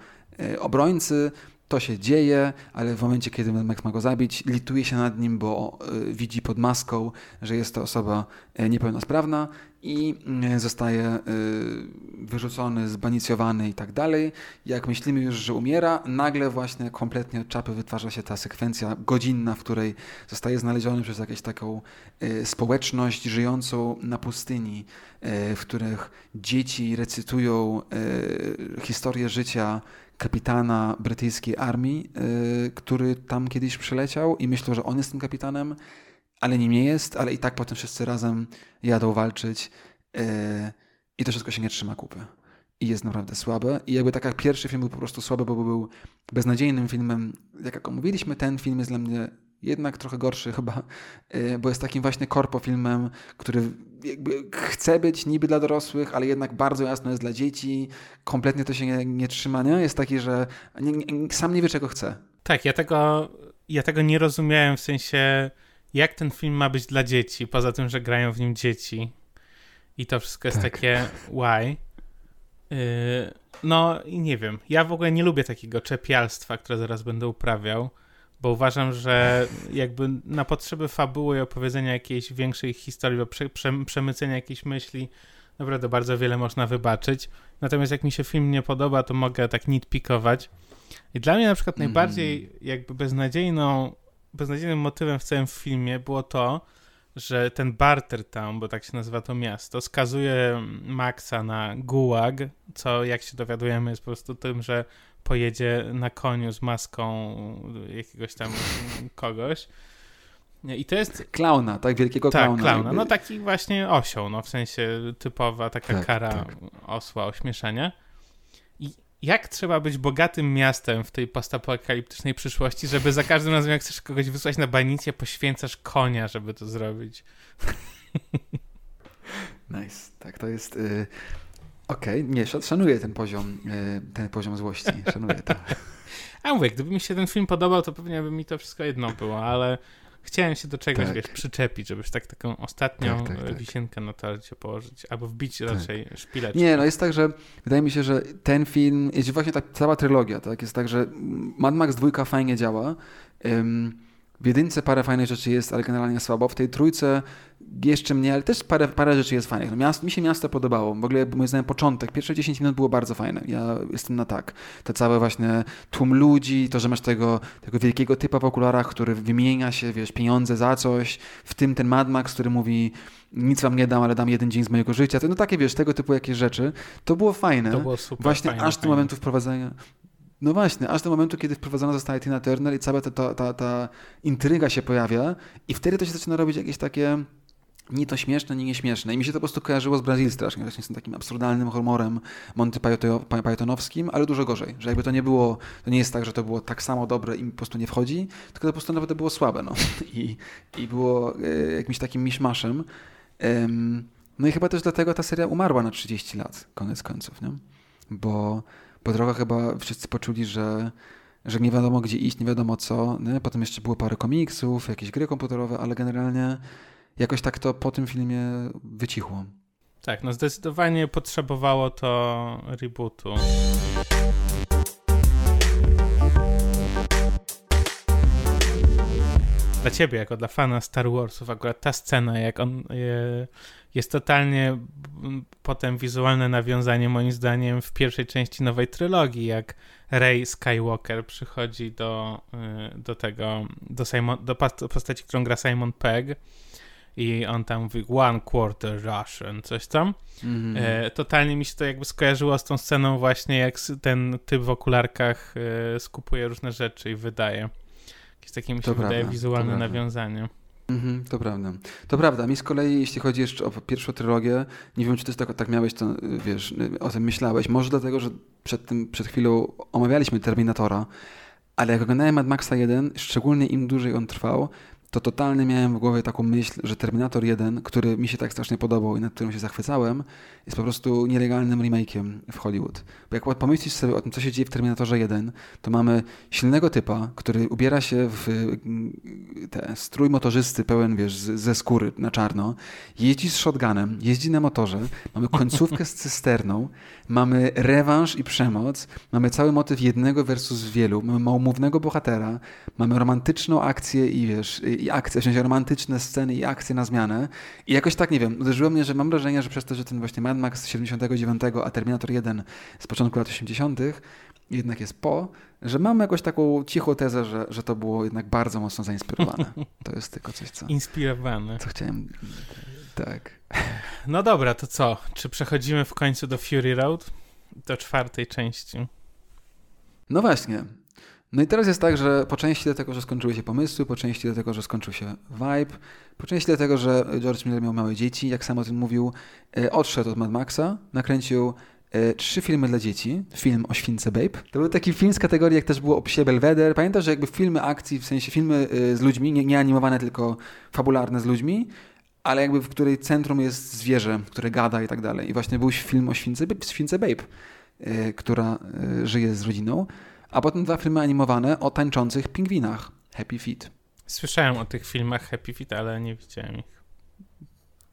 obrońcy. To się dzieje, ale w momencie, kiedy Max ma go zabić, lituje się nad nim, bo widzi pod maską, że jest to osoba niepełnosprawna i mm, zostaje y, wyrzucony, zbanicjowany i tak dalej. Jak myślimy już, że umiera, nagle właśnie kompletnie od czapy wytwarza się ta sekwencja godzinna, w której zostaje znaleziony przez jakąś taką y, społeczność żyjącą na pustyni, y, w których dzieci recytują historię życia kapitana brytyjskiej armii, który tam kiedyś przyleciał i myślą, że on jest tym kapitanem ale nim nie jest, ale i tak potem wszyscy razem jadą walczyć yy, i to wszystko się nie trzyma kupy. I jest naprawdę słabe. I jakby tak jak pierwszy film był po prostu słaby, bo był beznadziejnym filmem, jak, omówiliśmy, ten film jest dla mnie jednak trochę gorszy chyba, yy, bo jest takim właśnie korpo filmem, który jakby chce być niby dla dorosłych, ale jednak bardzo jasno jest dla dzieci. Kompletnie to się nie, nie trzyma, nie? Jest taki, że nie, nie, sam nie wie, czego chce. Tak, ja tego, ja tego nie rozumiałem w sensie jak ten film ma być dla dzieci, poza tym, że grają w nim dzieci. I to wszystko jest tak. takie why. Yy, no i nie wiem. Ja w ogóle nie lubię takiego czepialstwa, które zaraz będę uprawiał, bo uważam, że jakby na potrzeby fabuły i opowiedzenia jakiejś większej historii, prze, prze, przemycenia jakiejś myśli, naprawdę bardzo wiele można wybaczyć. Natomiast jak mi się film nie podoba, to mogę tak nitpikować. I dla mnie na przykład mm. najbardziej jakby beznadziejną beznadziejnym motywem w całym filmie było to, że ten Barter Town, bo tak się nazywa to miasto, skazuje Maxa na gułag, co jak się dowiadujemy jest po prostu tym, że pojedzie na koniu z maską jakiegoś tam kogoś. I to jest... Klauna, tak? Wielkiego tak, klauna. klauna. No taki właśnie osioł, no w sensie typowa taka tak, kara tak. osła, ośmieszenia jak trzeba być bogatym miastem w tej postapokaliptycznej przyszłości, żeby za każdym razem, jak chcesz kogoś wysłać na banicję, poświęcasz konia, żeby to zrobić. Nice. Tak, to jest... Y Okej, okay. nie, szanuję ten poziom, y ten poziom złości. Szanuję to. A mówię, gdyby mi się ten film podobał, to pewnie by mi to wszystko jedno było, ale Chciałem się do czegoś, tak. wiesz, przyczepić, żebyś tak taką ostatnią tak, tak, tak. wisienkę na torcie położyć, albo wbić tak. raczej szpileczkę. Nie, no jest tak, że wydaje mi się, że ten film, jest właśnie ta cała trylogia, tak, jest tak, że Mad Max dwójka fajnie działa, um, W jedynce parę fajnych rzeczy jest, ale generalnie słabo. W tej trójce jeszcze mniej, ale też parę, parę rzeczy jest fajnych. No, miasto, mi się miasto podobało. W ogóle moim zdaniem początek, pierwsze 10 minut było bardzo fajne. Ja jestem na tak. Te całe właśnie tłum ludzi, to, że masz tego, tego wielkiego typa w okularach, który wymienia się, wiesz, pieniądze za coś. W tym ten Mad Max, który mówi nic wam nie dam, ale dam jeden dzień z mojego życia. To, no takie, wiesz, tego typu jakieś rzeczy. To było fajne. To było super Właśnie fajne, aż do momentu wprowadzenia no właśnie, aż do momentu, kiedy wprowadzona zostaje Tina Turner i cała ta, ta, ta, ta intryga się pojawia i wtedy to się zaczyna robić jakieś takie ni to śmieszne, ni nieśmieszne. I mi się to po prostu kojarzyło z Brazylii strasznie, właśnie z takim absurdalnym humorem Monty Pytho- Py- Pythonowskim, ale dużo gorzej. Że jakby to nie było, to nie jest tak, że to było tak samo dobre i po prostu nie wchodzi, tylko to po prostu nawet było słabe. No. I, i było e, jakimś takim miszmaszem. Em, no i chyba też dlatego ta seria umarła na 30 lat, koniec końców, nie? Bo po trochę chyba wszyscy poczuli, że, że nie wiadomo gdzie iść, nie wiadomo co. Nie? Potem jeszcze było parę komiksów, jakieś gry komputerowe, ale generalnie jakoś tak to po tym filmie wycichło. Tak, no zdecydowanie potrzebowało to rebootu. Dla ciebie, jako dla fana Star Warsów, akurat ta scena, jak on e, jest totalnie potem wizualne nawiązanie, moim zdaniem, w pierwszej części nowej trylogii, jak Rey Skywalker przychodzi do, e, do tego, do, Simon, do postaci, którą gra Simon Pegg i on tam mówi one quarter Russian, coś tam. Mhm. E, totalnie mi się to jakby skojarzyło z tą sceną właśnie, jak ten typ w okularkach e, skupuje różne rzeczy i wydaje. Jakieś takie mi się To wydaje prawda, wizualne nawiązanie. Mhm, to prawda. To prawda. Mi z kolei, jeśli chodzi jeszcze o pierwszą trylogię, nie wiem, czy ty tak, tak miałeś, to wiesz, o tym myślałeś. Może dlatego, że przed tym, przed chwilą omawialiśmy Terminatora, ale jak oglądałem Mad Maxa 1, szczególnie im dłużej on trwał, to totalnie miałem w głowie taką myśl, że Terminator 1, który mi się tak strasznie podobał i nad którym się zachwycałem, jest po prostu nielegalnym remake'iem w Hollywood. Bo jak pomyślisz sobie o tym, co się dzieje w Terminatorze 1, to mamy silnego typa, który ubiera się w mm, te strój motorzysty pełen, wiesz, ze skóry na czarno, jeździ z shotgunem, jeździ na motorze, mamy końcówkę z cysterną, mamy rewanż i przemoc, mamy cały motyw jednego versus wielu, mamy małomównego bohatera, mamy romantyczną akcję i wiesz, i akcję, w sensie romantyczne sceny i akcje na zmianę i jakoś tak, nie wiem, uderzyło mnie, że mam wrażenie, że przez to, że ten właśnie Mad Max z 79, a Terminator 1 z początku lat 80 jednak jest po, że mam jakąś taką cichą tezę, że, że to było jednak bardzo mocno zainspirowane. To jest tylko coś, co, Inspirowane. co chciałem... Tak. No dobra, to co? Czy przechodzimy w końcu do Fury Road? Do czwartej części. No właśnie. No i teraz jest tak, że po części dlatego, że skończyły się pomysły, po części dlatego, że skończył się vibe, po części dlatego, że George Miller miał małe dzieci, jak sam o tym mówił, e, odszedł od Mad Maxa, nakręcił e, trzy filmy dla dzieci. Film o śwince Babe. To był taki film z kategorii, jak też było o psie Belvedere. Pamiętasz, że jakby filmy akcji, w sensie filmy e, z ludźmi, nie, nie animowane, tylko fabularne z ludźmi, ale jakby w której centrum jest zwierzę, które gada i tak dalej. I właśnie był film o śwince, śwince Babe, która żyje z rodziną. A potem dwa filmy animowane o tańczących pingwinach. Happy Feet. Słyszałem o tych filmach Happy Feet, ale nie widziałem ich.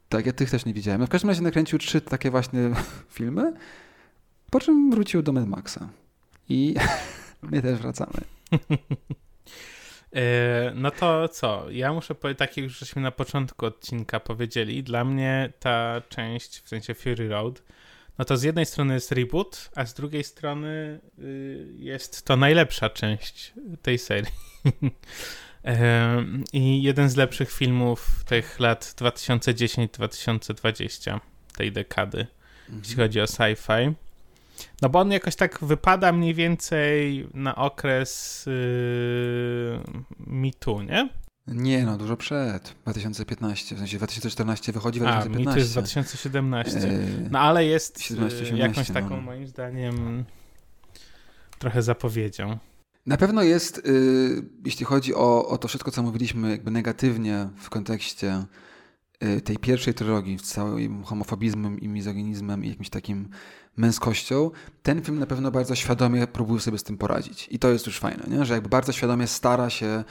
Tak, ja tych też nie widziałem. W każdym razie nakręcił trzy takie właśnie filmy, po czym wrócił do Mad Maxa. I my też wracamy. E, No to co? Ja muszę powiedzieć, tak jak już żeśmy na początku odcinka powiedzieli, dla mnie ta część, w sensie Fury Road, no to z jednej strony jest reboot, a z drugiej strony y, jest to najlepsza część tej serii. I jeden z lepszych filmów tych lat 2010-2020, tej dekady, jeśli chodzi o sci-fi. No bo on jakoś tak wypada mniej więcej na okres yy, mitu, nie? Nie no, dużo przed. 2015, w sensie 2014 wychodzi A, 2015. mitu jest 2017. E, No ale jest 17, yy, 18, jakąś taką no. moim zdaniem trochę zapowiedzią. Na pewno jest, y, jeśli chodzi o, o to wszystko, co mówiliśmy jakby negatywnie w kontekście y, tej pierwszej trylogii, z całym homofobizmem i mizoginizmem i jakimś takim męskością, ten film na pewno bardzo świadomie próbuje sobie z tym poradzić. I to jest już fajne, nie? że jakby bardzo świadomie stara się,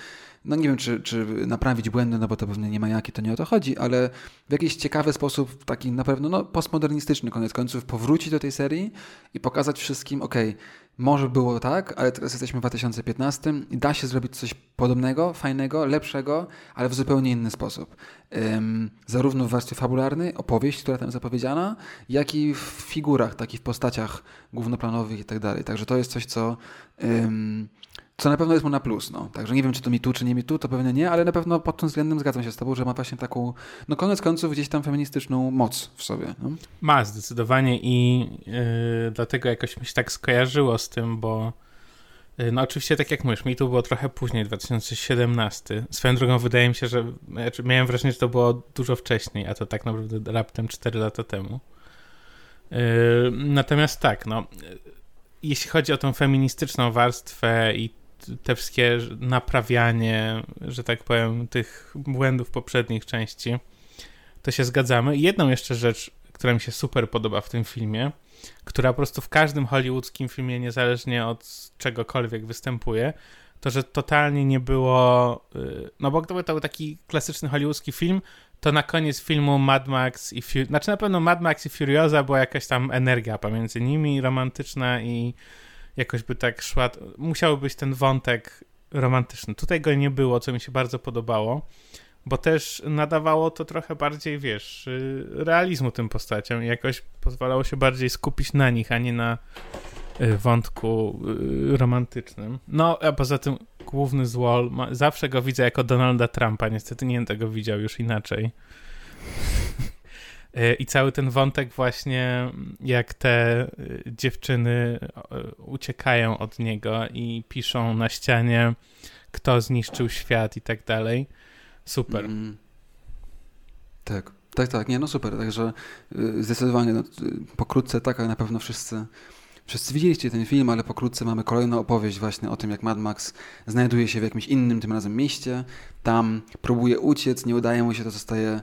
no nie wiem, czy, czy naprawić błędy, no bo to pewnie nie ma jaki, to nie o to chodzi, ale w jakiś ciekawy sposób, taki na pewno no, postmodernistyczny koniec końców, powrócić do tej serii i pokazać wszystkim, okej, może było tak, ale teraz jesteśmy w 2015 i da się zrobić coś podobnego, fajnego, lepszego, ale w zupełnie inny sposób. Zarówno w warstwie fabularnej, opowieść, która tam zapowiedziana, jak i w figurach, takich w postaciach głównoplanowych i tak dalej. Także to jest coś, co co na pewno jest mu na plus, no. Także nie wiem, czy to mi tu, czy nie mi tu, to pewnie nie, ale na pewno pod tym względem zgadzam się z tobą, że ma właśnie taką, no koniec końców gdzieś tam feministyczną moc w sobie. No? Ma, zdecydowanie i yy, dlatego jakoś mi się tak skojarzyło z tym, bo yy, no oczywiście tak jak mówisz, mi to było trochę później, 2017. Swoją drogą wydaje mi się, że znaczy miałem wrażenie, że to było dużo wcześniej, a to tak naprawdę raptem 4 lata temu. Yy, natomiast tak, no jeśli chodzi o tą feministyczną warstwę i te wszystkie naprawianie, że tak powiem, tych błędów poprzednich części, to się zgadzamy. I jedną jeszcze rzecz, która mi się super podoba w tym filmie, która po prostu w każdym hollywoodzkim filmie, niezależnie od czegokolwiek występuje, to że totalnie nie było. Y, no bo gdyby to był taki klasyczny hollywoodzki film, to na koniec filmu Mad Max i Fur... Znaczy na pewno Mad Max i Furiosa była jakaś tam energia pomiędzy nimi romantyczna i jakoś by tak szła, musiał być ten wątek romantyczny. Tutaj go nie było, co mi się bardzo podobało, bo też nadawało to trochę bardziej, wiesz, y, realizmu tym postaciom jakoś pozwalało się bardziej skupić na nich, a nie na y, wątku y, romantycznym. No, a poza tym główny złol, zawsze go widzę jako Donalda Trumpa, niestety nie będę go widział już inaczej. E, I cały ten wątek właśnie, jak te e, dziewczyny e, uciekają od niego i piszą na ścianie, kto zniszczył świat i tak dalej. Super. Mm. Tak, tak, tak, nie, no super, także zdecydowanie, no, pokrótce tak, ale na pewno wszyscy Wszyscy widzieliście ten film, ale pokrótce mamy kolejną opowieść właśnie o tym, jak Mad Max znajduje się w jakimś innym, tym razem mieście. Tam próbuje uciec, nie udaje mu się, to zostaje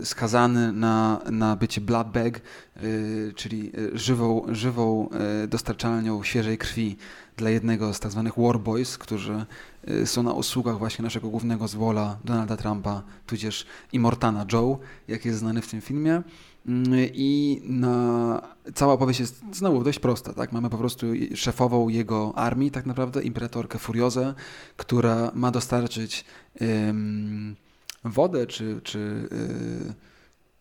y, skazany na, na bycie bloodbag, y, czyli żywą, żywą y, dostarczalnią świeżej krwi dla jednego z tak zwanych warboys, którzy są na usługach właśnie naszego głównego zwola Donalda Trumpa, tudzież Immortana Joe, jak jest znany w tym filmie. Mm, I na, cała opowieść jest znowu dość prosta. Tak? Mamy po prostu szefową jego armii, tak naprawdę, imperatorkę Furiozę, która ma dostarczyć um, wodę czy, czy, yy,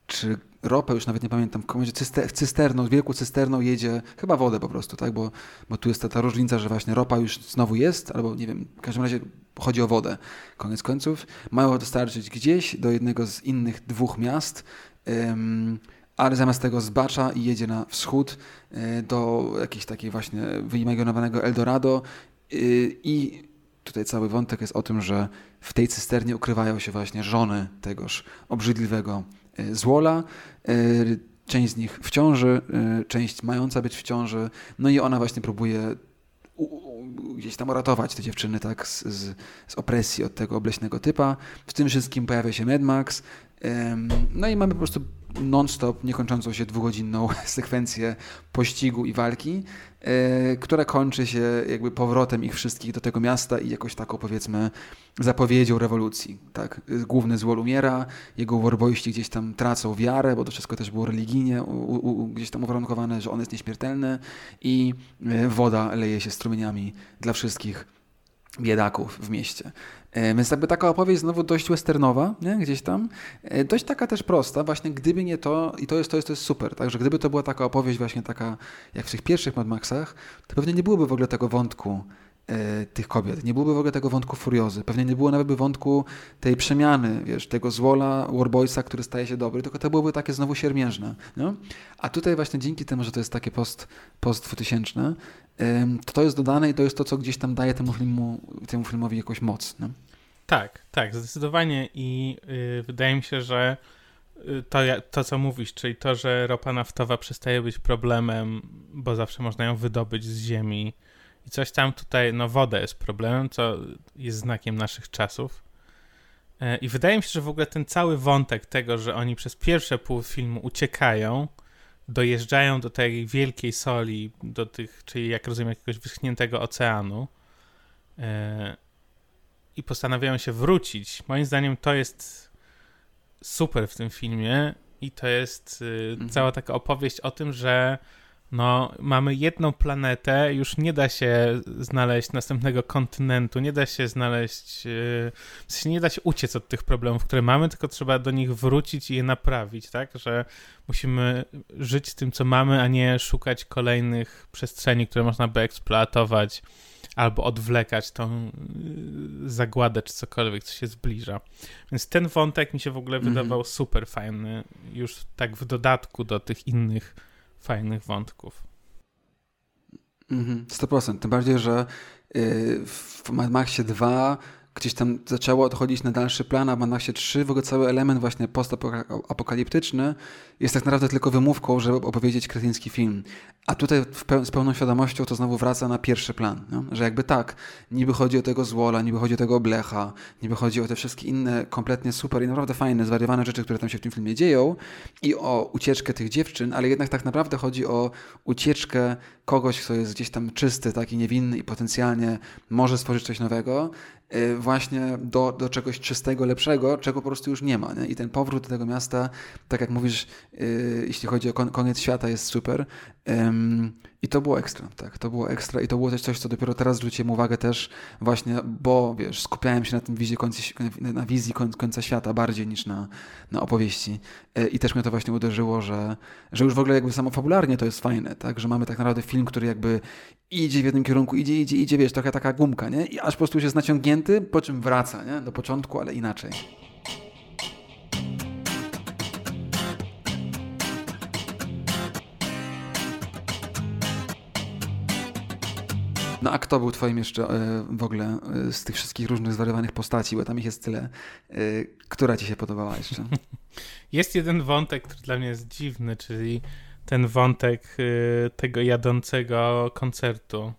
czy ropę, już nawet nie pamiętam, cyster, cysterną, wielką cysterną jedzie, chyba wodę po prostu, tak? bo, bo tu jest ta, ta różnica, że właśnie ropa już znowu jest, albo nie wiem, w każdym razie chodzi o wodę. Koniec końców mają dostarczyć gdzieś do jednego z innych dwóch miast, ale zamiast tego zbacza i jedzie na wschód e, do jakiejś takiej właśnie wyimaginowanego Eldorado e, i tutaj cały wątek jest o tym, że w tej cysternie ukrywają się właśnie żony tegoż obrzydliwego e, złola. Część z nich w ciąży, część mająca być w ciąży, no i ona właśnie próbuje gdzieś tam uratować te dziewczyny tak z, z, z, opresji od tego obleśnego typa. W tym wszystkim pojawia się Mad Max. No i mamy po prostu non-stop, niekończącą się dwugodzinną sekwencję pościgu i walki, e, która kończy się jakby powrotem ich wszystkich do tego miasta i jakoś taką powiedzmy zapowiedzią rewolucji. Tak? Główny złol umiera, jego warboiści gdzieś tam tracą wiarę, bo to wszystko też było religijnie u, u, gdzieś tam uwarunkowane, że on jest nieśmiertelny i e, woda leje się strumieniami dla wszystkich biedaków w mieście. E, więc jakby taka opowieść znowu dość westernowa, nie? gdzieś tam, e, dość taka też prosta, właśnie gdyby nie to, i to jest, to jest, to jest super, także gdyby to była taka opowieść właśnie taka, jak w tych pierwszych Mad Maxach, to pewnie nie byłoby w ogóle tego wątku tych kobiet. Nie byłoby w ogóle tego wątku furiozy. Pewnie nie było nawet by wątku tej przemiany, wiesz, tego zwola Warboysa, który staje się dobry, tylko to byłoby takie znowu siermiężne. No? A tutaj właśnie dzięki temu, że to jest takie post, post 2000, to to jest dodane i to jest to, co gdzieś tam daje temu, filmu, temu filmowi jakąś moc. No? Tak, tak, zdecydowanie i yy, wydaje mi się, że y, to, to, co mówisz, czyli to, że ropa naftowa przestaje być problemem, bo zawsze można ją wydobyć z ziemi, i coś tam tutaj, no woda jest problemem, co jest znakiem naszych czasów. E, I wydaje mi się, że w ogóle ten cały wątek tego, że oni przez pierwsze pół filmu uciekają, dojeżdżają do tej wielkiej soli, do tych, czyli jak rozumiem, jakiegoś wyschniętego oceanu e, i postanawiają się wrócić. Moim zdaniem to jest super w tym filmie i to jest y, mhm. cała taka opowieść o tym, że no, mamy jedną planetę, już nie da się znaleźć następnego kontynentu, nie da się znaleźć, e, w sensie nie da się uciec od tych problemów, które mamy, tylko trzeba do nich wrócić i je naprawić, tak? Że musimy żyć z tym, co mamy, a nie szukać kolejnych przestrzeni, które można by eksploatować albo odwlekać tą y, zagładę czy cokolwiek, co się zbliża. Więc ten wątek mi się w ogóle mm -hmm. wydawał super fajny, już tak w dodatku do tych innych fajnych wątków. Mhm, 100%. Tym bardziej, że y, w Mad Maxie 2 gdzieś tam zaczęło odchodzić na dalszy plan, a w Mad 3 w ogóle cały element właśnie postapokaliptyczny jest tak naprawdę tylko wymówką, żeby opowiedzieć kretyński film. A tutaj z pełną świadomością to znowu wraca na pierwszy plan, no? że jakby tak, niby chodzi o tego Zwola, niby chodzi o tego Blecha, niby chodzi o te wszystkie inne kompletnie super i naprawdę fajne, zwariowane rzeczy, które tam się w tym filmie dzieją i o ucieczkę tych dziewczyn, ale jednak tak naprawdę chodzi o ucieczkę kogoś, kto jest gdzieś tam czysty, taki niewinny i potencjalnie może stworzyć coś nowego, y, właśnie do, do czegoś czystego, lepszego, czego po prostu już nie ma. Nie? I ten powrót do tego miasta, tak jak mówisz, yy, jeśli chodzi o kon koniec świata, jest super. I to było ekstra, tak, to było ekstra i to było też coś, co dopiero teraz zwróciłem uwagę też właśnie, bo wiesz, skupiałem się na tym wizji końca, na wizji końca świata bardziej niż na, na opowieści. E, i też mnie to właśnie uderzyło, że, że już w ogóle jakby samo fabularnie to jest fajne, tak, że mamy tak naprawdę film, który jakby idzie w jednym kierunku, idzie, idzie, idzie, wiesz, trochę taka gumka, nie, i aż po prostu jest naciągnięty, po czym wraca, nie, do początku, ale inaczej. No a kto był twoim jeszcze e, w ogóle e, z tych wszystkich różnych zwariowanych postaci, bo tam ich jest tyle. E, która ci się podobała jeszcze? Jest jeden wątek, który dla mnie jest dziwny, czyli ten wątek tego jadącego koncertu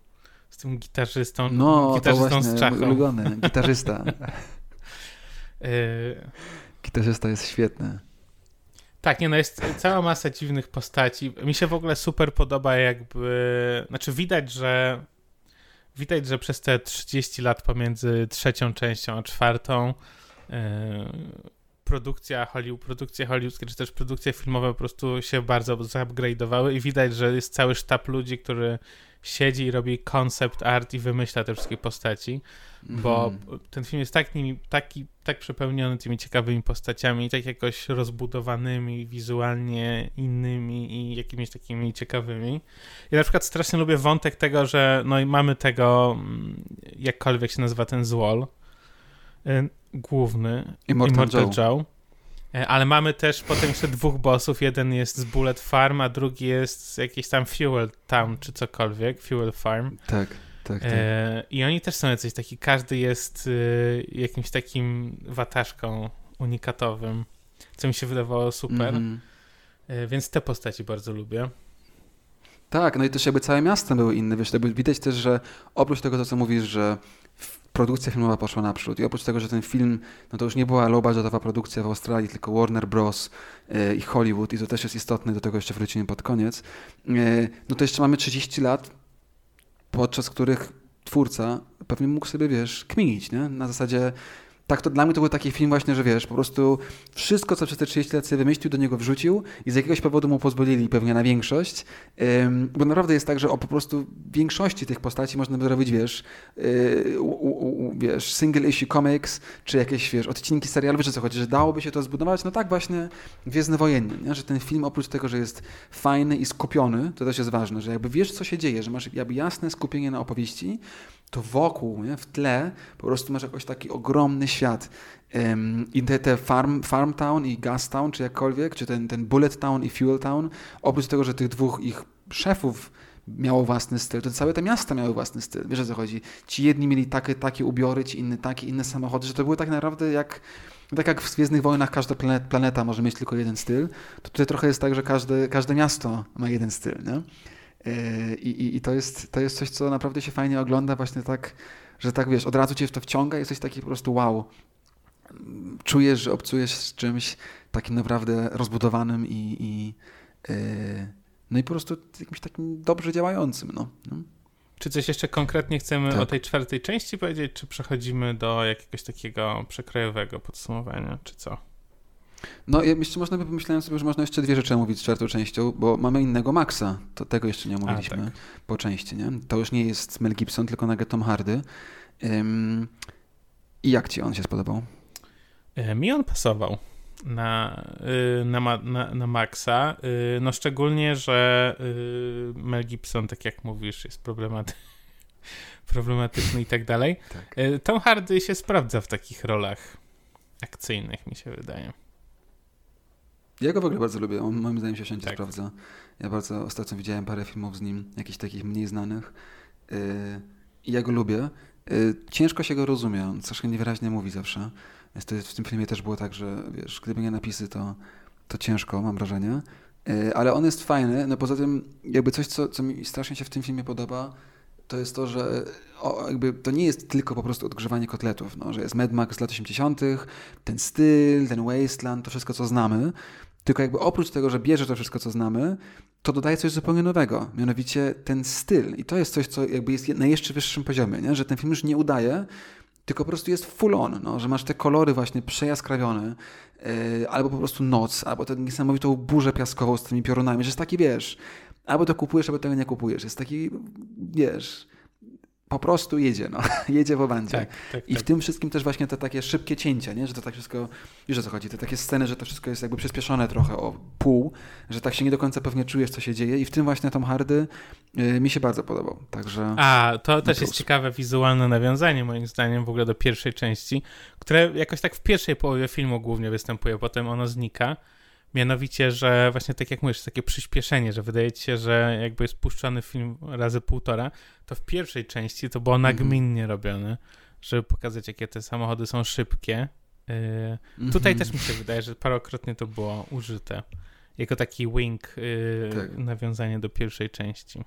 z tym gitarzystą, no, gitarzystą to właśnie, z czachą. ulubiony, gitarzysta. Gitarzysta jest świetny. Tak, nie no, jest cała masa dziwnych postaci. Mi się w ogóle super podoba jakby, znaczy widać, że Widać, że przez te 30 lat pomiędzy trzecią częścią a czwartą yy, produkcja Hollywood, produkcje hollywoodzkie, czy też produkcje filmowe po prostu się bardzo zupgrade'owały i widać, że jest cały sztab ludzi, który siedzi i robi concept art i wymyśla te wszystkie postaci, bo mm. ten film jest tak, nimi, taki, tak przepełniony tymi ciekawymi postaciami tak jakoś rozbudowanymi wizualnie innymi i jakimiś takimi ciekawymi. Ja na przykład strasznie lubię wątek tego, że no i mamy tego, mm, jakkolwiek się nazywa ten złol, y, główny, Immortal, Immortal Joe. Joe E, ale mamy też potem jeszcze dwóch bossów. Jeden jest z Bullet Farm, a drugi jest z jakiejś tam Fuel Town czy cokolwiek. Fuel Farm. Tak, tak. tak. E, I oni też są jacyś taki, każdy jest y, jakimś takim wataszką unikatowym, co mi się wydawało super. Mm e, więc te postaci bardzo lubię. Tak, no i też jakby całe miasto były inne, wiesz, widać też, że oprócz tego, to co mówisz, że produkcja filmowa poszła naprzód. I oprócz tego, że ten film, no to już nie była low budgetowa produkcja w Australii, tylko Warner Bros. E, i Hollywood, i to też jest istotne, do tego jeszcze wrócimy pod koniec, e, no to jeszcze mamy 30 lat, podczas których twórca pewnie mógł sobie, wiesz, kminić, nie? Na zasadzie tak to dla mnie to był taki film właśnie, że wiesz, po prostu wszystko, co przez te 30 lat sobie wymyślił, do niego wrzucił i z jakiegoś powodu mu pozwolili pewnie na większość, bo naprawdę jest tak, że o po prostu większości tych postaci można by zrobić, wiesz, u, wiesz, single issue comics, czy jakieś, wiesz, odcinki serialu, wiesz co chodzi, że dałoby się to zbudować, no tak właśnie Gwiezdny Wojenny, nie? że ten film oprócz tego, że jest fajny i skupiony, to też jest ważne, że jakby wiesz, co się dzieje, że masz jakby jasne skupienie na opowieści, to wokół, nie, w tle po prostu masz jakoś taki ogromny świat. I te, te farm, farm Town i Gas Town, czy jakkolwiek, czy ten, ten Bullet Town i Fuel Town, oprócz tego, że tych dwóch ich szefów miało własny styl, to całe te miasta miały własny styl. Wiesz o co chodzi? Ci jedni mieli takie, takie ubiory, ci inni takie, inne samochody, że to było tak naprawdę jak tak jak w Gwiezdnych Wojnach każda planeta może mieć tylko jeden styl, to tutaj trochę jest tak, że każde, każde miasto ma jeden styl, nie? Yy, I, i, I, to, jest, to jest coś, co naprawdę się fajnie ogląda, właśnie tak, że tak wiesz, od razu cię w to wciąga, jesteś taki po prostu wow. Czujesz, że obcujesz z czymś takim naprawdę rozbudowanym i, i yy, no i po prostu jakimś takim dobrze działającym. No. no. Czy coś jeszcze konkretnie chcemy tak. o tej czwartej części powiedzieć, czy przechodzimy do jakiegoś takiego przekrojowego podsumowania, czy co? No, jeszcze można by pomyślałem sobie, że można jeszcze dwie rzeczy mówić z czwartą częścią, bo mamy innego Maxa. To tego jeszcze nie omówiliśmy tak. po części, nie? To już nie jest Mel Gibson, tylko nagle Tom Hardy. Ym, I jak ci on się spodobał? E, mi on pasował na, y, na, na, na Maxa. Y, no szczególnie, że y, Mel Gibson, tak jak mówisz, jest problematy problematyczny i tak dalej. Tak. Tom Hardy się sprawdza w takich rolach akcyjnych, mi się wydaje. Ja go w ogóle bardzo lubię. On moim zdaniem się wszędzie Tak. sprawdza. Ja bardzo ostatnio widziałem parę filmów z nim, jakichś takich mniej znanych. Yy, I ja go lubię. Yy, ciężko się go rozumie. On troszkę niewyraźnie mówi zawsze. Więc to w tym filmie też było tak, że wiesz, gdyby nie napisy, to, to ciężko, mam wrażenie. Yy, ale on jest fajny. No poza tym, jakby coś, co, co mi strasznie się w tym filmie podoba, to jest to, że o, jakby to nie jest tylko po prostu odgrzewanie kotletów, no, że jest Mad Max z lat 80., ten styl, ten wasteland, to wszystko, co znamy, tylko jakby oprócz tego, że bierze to wszystko, co znamy, to dodaje coś zupełnie nowego, mianowicie ten styl. I to jest coś, co jakby jest na jeszcze wyższym poziomie, nie? że ten film już nie udaje, tylko po prostu jest full on, no, że masz te kolory właśnie przejaskrawione, yy, albo po prostu noc, albo tę niesamowitą burzę piaskową z tymi piorunami, że jest taki, wiesz, albo to kupujesz, albo tego nie kupujesz. Jest taki, wiesz, po prostu jedzie, no. jedzie w bandzie. Tak, tak, I w tak. tym wszystkim też właśnie te takie szybkie cięcia, nie? że to tak wszystko, wiesz o co chodzi, te takie sceny, że to wszystko jest jakby przyspieszone trochę o pół, że tak się nie do końca pewnie czujesz, co się dzieje i w tym właśnie Tom Hardy y, mi się bardzo podobał, także... A, to też plus. jest ciekawe wizualne nawiązanie, moim zdaniem, w ogóle do pierwszej części, które jakoś tak w pierwszej połowie filmu głównie występuje, potem ono znika. Mianowicie, że właśnie tak jak mówisz, takie przyspieszenie, że wydaje ci się, że jakby jest puszczany film razy półtora, to w pierwszej części to było Mhm. nagminnie robione, żeby pokazać, jakie te samochody są szybkie. Yy, Mhm. Tutaj też mi się wydaje, że parokrotnie to było użyte. Jako taki wink, yy, Tak. nawiązanie do pierwszej części.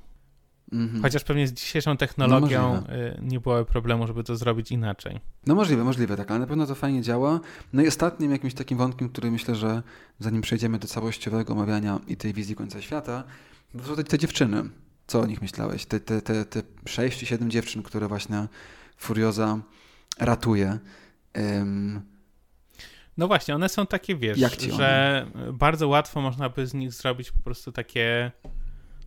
Mhm. Chociaż pewnie z dzisiejszą technologią No y, nie byłoby problemu, żeby to zrobić inaczej. No możliwe, możliwe, tak, ale na pewno to fajnie działa. No i ostatnim jakimś takim wątkiem, który myślę, że zanim przejdziemy do całościowego omawiania i tej wizji końca świata, to są te, te dziewczyny. Co o nich myślałeś? Te, te, te, te 6 czy 7 dziewczyn, które właśnie Furioza ratuje. Ym, No właśnie, one są takie, wiesz, że bardzo łatwo można by z nich zrobić po prostu takie,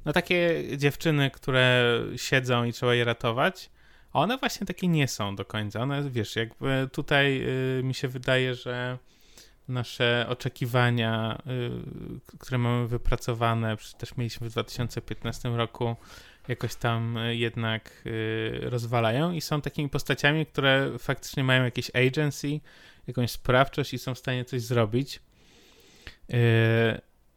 no takie dziewczyny, które siedzą i trzeba je ratować, one właśnie takie nie są do końca. One, wiesz, jakby tutaj y, mi się wydaje, że nasze oczekiwania, y, które mamy wypracowane, też mieliśmy w 2015 roku, jakoś tam y, jednak y, rozwalają i są takimi postaciami, które faktycznie mają jakieś agency, jakąś sprawczość i są w stanie coś zrobić. Yy,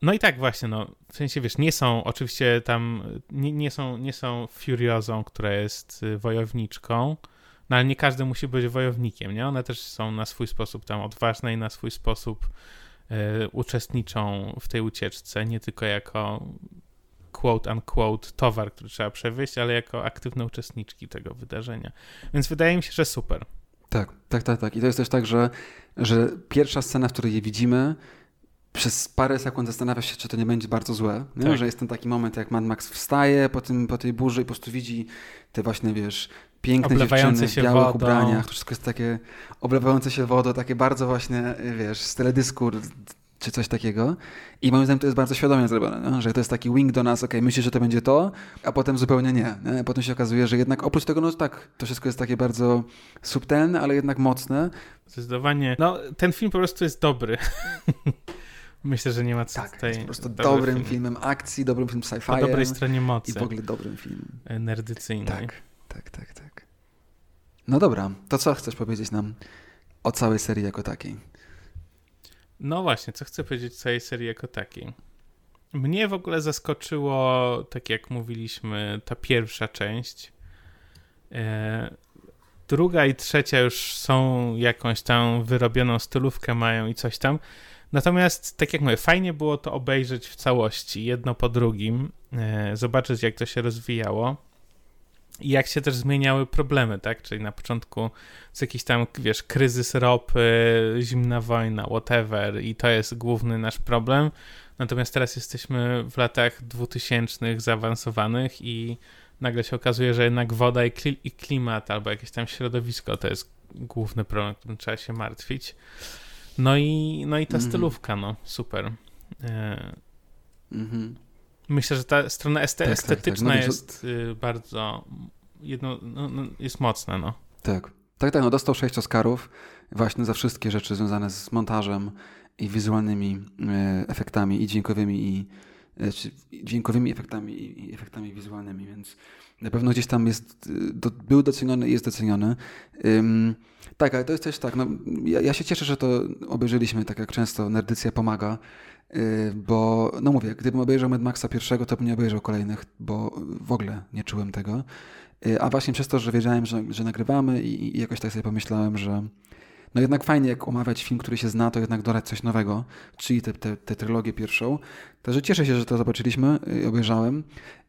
No i tak właśnie, no, w sensie, wiesz, nie są oczywiście tam, nie, nie, są, nie są Furiozą, która jest y, wojowniczką, no ale nie każdy musi być wojownikiem, nie? One też są na swój sposób tam odważne i na swój sposób y, uczestniczą w tej ucieczce, nie tylko jako quote unquote towar, który trzeba przewieźć, ale jako aktywne uczestniczki tego wydarzenia. Więc wydaje mi się, że super. tak, tak, tak, tak. I to jest też tak, że, że pierwsza scena, w której je widzimy, przez parę sekund zastanawiasz się, czy to nie będzie bardzo złe. Tak. Że jest ten taki moment, jak Mad Max wstaje po, tym, po tej burzy i po prostu widzi te właśnie, wiesz, piękne dziewczyny w białych wodą. ubraniach. To wszystko jest takie oblewające się wodą, takie bardzo właśnie, wiesz, z teledysku czy coś takiego. I moim zdaniem to jest bardzo świadomie zrobione, nie? że to jest taki wing do nas, okej, myślisz, że to będzie to, a potem zupełnie nie. nie. Potem się okazuje, że jednak oprócz tego, no tak, to wszystko jest takie bardzo subtelne, ale jednak mocne. Zdecydowanie. No, ten film po prostu jest dobry. Myślę, że nie ma co Tak, tutaj... jest po prostu dobry dobrym film. filmem akcji, dobrym filmem Po sci-fi dobrej stronie mocy i w ogóle dobrym filmem. nerdycyjnej. Tak, tak, tak, tak. No dobra, to co chcesz powiedzieć nam o całej serii jako takiej? No właśnie, co chcę powiedzieć o całej serii jako takiej. Mnie w ogóle zaskoczyło, tak jak mówiliśmy, ta pierwsza część. E, druga i trzecia już są jakąś tam wyrobioną stylówkę mają i coś tam. Natomiast, tak jak mówię, fajnie było to obejrzeć w całości, jedno po drugim, e, zobaczyć jak to się rozwijało i jak się też zmieniały problemy, tak? Czyli na początku jest jakiś tam, wiesz, kryzys ropy, zimna wojna, whatever i to jest główny nasz problem. Natomiast teraz jesteśmy w latach 2000 zaawansowanych i nagle się okazuje, że jednak woda i, kli- i klimat albo jakieś tam środowisko to jest główny problem, którym trzeba się martwić. No i, no i ta mhm. stylówka, no super. E, mhm. Myślę, że ta strona este tak, estetyczna tak, tak. No, jest y, bardzo jedno, no, no, jest mocna, no. Tak. Tak, tak, no dostał sześć Oscarów właśnie za wszystkie rzeczy związane z montażem i wizualnymi e, efektami i dźwiękowymi i e, dźwiękowymi efektami i efektami wizualnymi, więc na pewno gdzieś tam jest, y, do, był doceniony i jest doceniony. Tak, ale to jest też tak, no, ja, ja, się cieszę, że to obejrzeliśmy, tak jak często Nerdycja pomaga, yy, bo, no mówię, gdybym obejrzał Mad Maxa pierwszego, to bym nie obejrzał kolejnych, bo w ogóle nie czułem tego. Yy, a właśnie przez to, że wiedziałem, że, że nagrywamy i, i jakoś tak sobie pomyślałem, że no jednak fajnie, jak omawiać film, który się zna, to jednak dodać coś nowego, czyli tę te, te, te trylogię pierwszą. Także cieszę się, że to zobaczyliśmy i obejrzałem.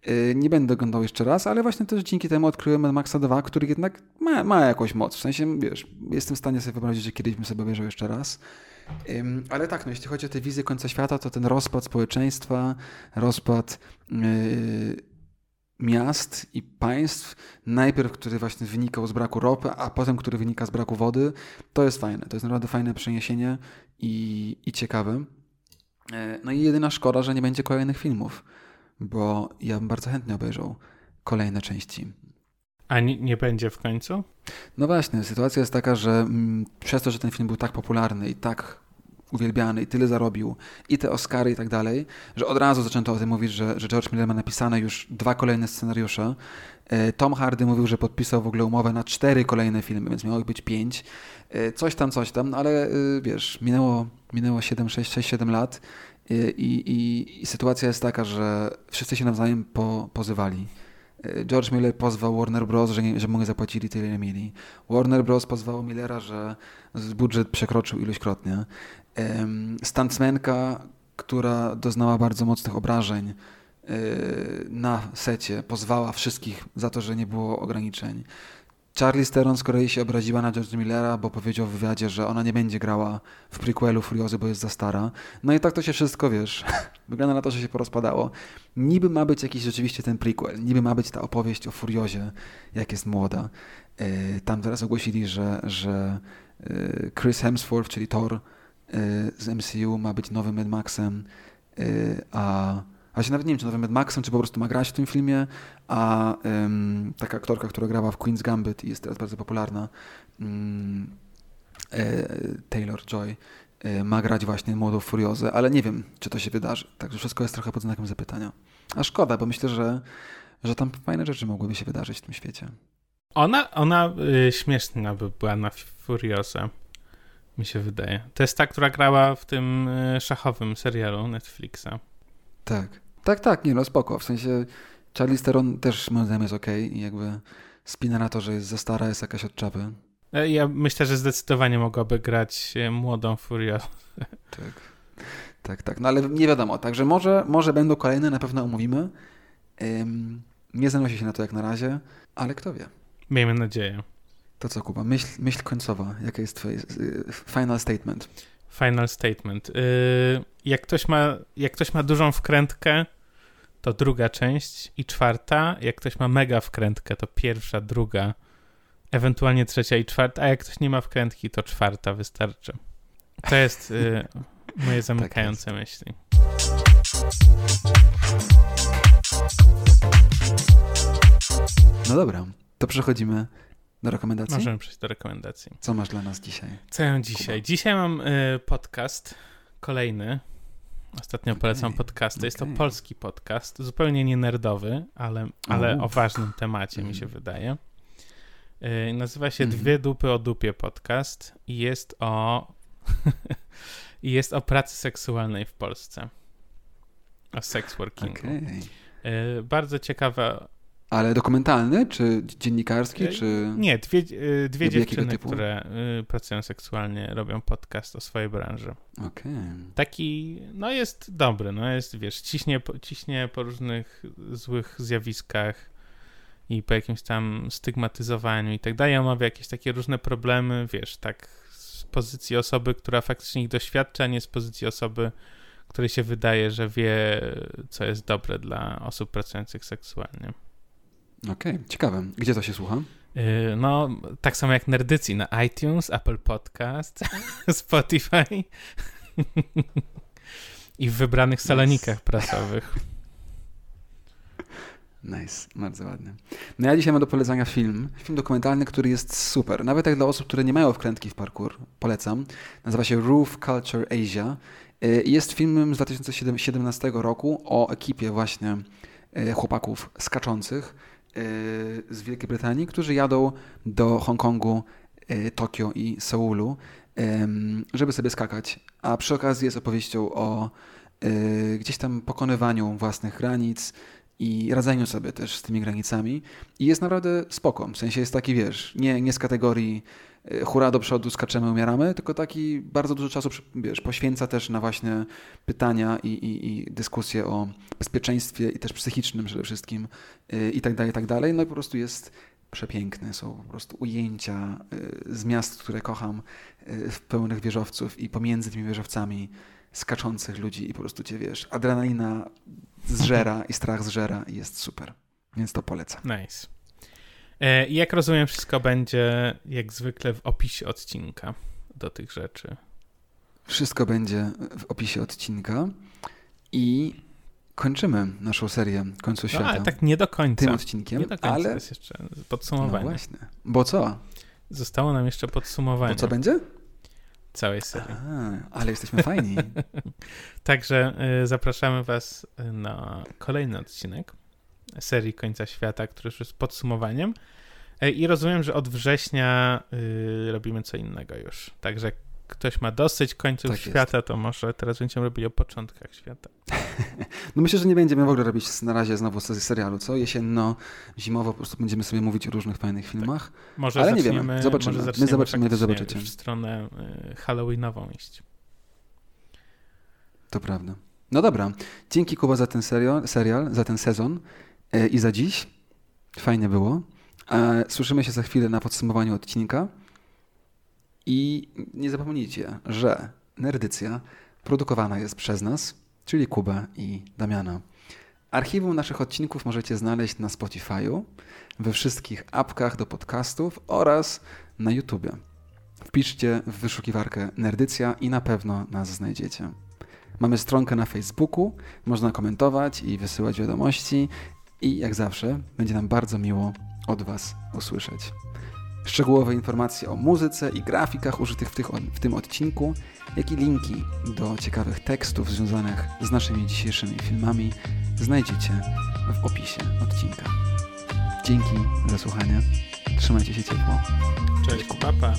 Y, nie będę oglądał jeszcze raz, ale właśnie też dzięki temu odkryłem Mad Maxa 2, który jednak ma, ma jakąś moc. W sensie, wiesz, jestem w stanie sobie wyobrazić, że kiedyś bym sobie obejrzał jeszcze raz. Ale tak, no jeśli chodzi o tę wizję końca świata, to ten rozpad społeczeństwa, rozpad yy, miast i państw, najpierw który właśnie wynikał z braku ropy, a potem który wynika z braku wody, to jest fajne. To jest naprawdę fajne przeniesienie i, i ciekawe. E, no i jedyna szkoda, że nie będzie kolejnych filmów, bo ja bym bardzo chętnie obejrzał kolejne części. A nie, nie będzie w końcu? No właśnie, sytuacja jest taka, że mm, przez to, że ten film był tak popularny i tak uwielbiany i tyle zarobił i te Oscary i tak dalej, że od razu zaczęto o tym mówić, że, że George Miller ma napisane już dwa kolejne scenariusze. E, Tom Hardy mówił, że podpisał w ogóle umowę na cztery kolejne filmy, więc miało ich być pięć. E, coś tam, coś tam, no ale e, wiesz, minęło, minęło 7, 6, 6, 7 lat i, i, i sytuacja jest taka, że wszyscy się nawzajem po, pozywali. George Miller pozwał Warner Bros., że, nie, że mu nie zapłacili tyle, ile mieli. Warner Bros. pozwało Millera, że budżet przekroczył ilośkrotnie. Stantsmenka, która doznała bardzo mocnych obrażeń e, na secie, pozwała wszystkich za to, że nie było ograniczeń. Charlie Theron z kolei się obraziła na George Millera, bo powiedział w wywiadzie, że ona nie będzie grała w prequelu Furiozy, bo jest za stara. No i tak to się wszystko, wiesz, wygląda na to, że się porozpadało. Niby ma być jakiś rzeczywiście ten prequel, niby ma być ta opowieść o Furiozie, jak jest młoda. E, tam teraz ogłosili, że, że e, Chris Hemsworth, czyli Thor, z MCU ma być nowym Mad Maxem, y, a a się nawet nie wiem, czy nowym Mad Maxem, czy po prostu ma grać w tym filmie, a um, taka aktorka, która grała w Queen's Gambit i jest teraz bardzo popularna, um, e, Taylor Joy, e, ma grać właśnie młodą Furiozę, ale nie wiem, czy to się wydarzy. Także wszystko jest trochę pod znakiem zapytania. A szkoda, bo myślę, że, że tam fajne rzeczy mogłyby się wydarzyć w tym świecie. Ona, ona y, śmieszna by była na Furiozę mi się wydaje. To jest ta, która grała w tym e, szachowym serialu Netflixa. Tak. Tak, tak, nie no, spoko. W sensie Charlie Theron też moim zdaniem jest okej okay i jakby spina na to, że jest za stara, jest jakaś od czapy. E, ja myślę, że zdecydowanie mogłaby grać e, młodą Furią. Tak. Tak, tak. No ale nie wiadomo. Także może, może będą kolejne, na pewno omówimy. Um, nie zanosi się na to jak na razie, ale kto wie. Miejmy nadzieję. To co, Kuba? Myśl, myśl końcowa. Jaka jest twoje final statement? Final statement. Yy, jak, ktoś ma, jak ktoś ma dużą wkrętkę, to druga część i czwarta. Jak ktoś ma mega wkrętkę, to pierwsza, druga, ewentualnie trzecia i czwarta. A jak ktoś nie ma wkrętki, to czwarta wystarczy. To jest moje tak zamykające tak myśli. No dobra, to przechodzimy do rekomendacji? Możemy przejść do rekomendacji. Co masz dla nas dzisiaj? Co ja mam dzisiaj? Kuba. Dzisiaj mam y, podcast kolejny. Ostatnio okay. polecam podcasty. Okay. Jest to polski podcast, zupełnie nie nerdowy, ale, ale o ważnym temacie mi się mhm. wydaje. Y, nazywa się mm. Dwie dupy o dupie podcast i jest o i jest o pracy seksualnej w Polsce. O sex workingu. Okay. Y, bardzo ciekawa ale dokumentalny, czy dziennikarski, e, czy... Nie, dwie, e, dwie dziewczyny, które e, pracują seksualnie, robią podcast o swojej branży. Okej. Okay. Taki, no jest dobry, no jest, wiesz, ciśnie, ciśnie po różnych złych zjawiskach i po jakimś tam stygmatyzowaniu i tak dalej. Omawia jakieś takie różne problemy, wiesz, tak z pozycji osoby, która faktycznie ich doświadcza, nie z pozycji osoby, której się wydaje, że wie, co jest dobre dla osób pracujących seksualnie. Okej, okay, ciekawe. Gdzie to się słucha? Yy, no, tak samo jak Nerdycji na iTunes, Apple Podcast, Spotify i w wybranych salonikach nice. prasowych. Nice, bardzo ładnie. No ja dzisiaj mam do polecenia film, film dokumentalny, który jest super. Nawet jak dla osób, które nie mają wkrętki w parkour, polecam. Nazywa się Roof Culture Asia. Y, jest filmem z 2017 roku o ekipie właśnie y, chłopaków skaczących y, z Wielkiej Brytanii, którzy jadą do Hongkongu, Tokio i Seulu, żeby sobie skakać. A przy okazji jest opowieścią o gdzieś tam pokonywaniu własnych granic, i radzeniu sobie też z tymi granicami. I jest naprawdę spoko. W sensie jest taki, wiesz, nie, nie z kategorii e, hura do przodu, skaczemy, umieramy, tylko taki bardzo dużo czasu wiesz, poświęca też na właśnie pytania i, i, i dyskusje o bezpieczeństwie i też psychicznym przede wszystkim e, i tak dalej, i tak dalej. No i po prostu jest przepiękne. Są po prostu ujęcia e, z miast, które kocham, w pełnych wieżowców i pomiędzy tymi wieżowcami skaczących ludzi i po prostu cię, wiesz, adrenalina zżera i strach zżera i jest super. Więc to polecam. Nice. E, I jak rozumiem, wszystko będzie jak zwykle w opisie odcinka do tych rzeczy. Wszystko będzie w opisie odcinka i kończymy naszą serię Końcu no, Świata. No, ale tak nie do końca. Tym odcinkiem, nie do końca, ale... To jest jeszcze podsumowanie. No właśnie. Bo co? Zostało nam jeszcze podsumowanie. Bo co będzie? Całej serii. Aha, ale jesteśmy fajni. Także y, zapraszamy Was y, na kolejny odcinek serii Końca Świata, który już jest podsumowaniem. Y, I rozumiem, że od września robimy co innego już. Także ktoś ma dosyć końców tak świata, jest. to może teraz będziemy robili o początkach świata. No myślę, że nie będziemy w ogóle robić na razie znowu serialu, co? Jesienno, zimowo po prostu będziemy sobie mówić o różnych fajnych tak. filmach. Tak. Może Ale nie wiemy, zobaczymy. Może My zobaczymy, wy zobaczycie. w stronę y, Halloweenową iść. To prawda. No dobra. Dzięki Kuba za ten serial, serial za ten sezon yy, i za dziś. Fajnie było. E, słyszymy się za chwilę na podsumowaniu odcinka. I nie zapomnijcie, że Nerdycja produkowana jest przez nas, czyli Kubę i Damiana. Archiwum naszych odcinków możecie znaleźć na Spotify'u, we wszystkich apkach do podcastów oraz na YouTubie. Wpiszcie w wyszukiwarkę Nerdycja i na pewno nas znajdziecie. Mamy stronkę na Facebooku, można komentować i wysyłać wiadomości i jak zawsze będzie nam bardzo miło od Was usłyszeć. Szczegółowe informacje o muzyce i grafikach użytych w, tych, w tym odcinku, jak i linki do ciekawych tekstów związanych z naszymi dzisiejszymi filmami znajdziecie w opisie odcinka. Dzięki za słuchanie. Trzymajcie się ciepło. Cześć, papa.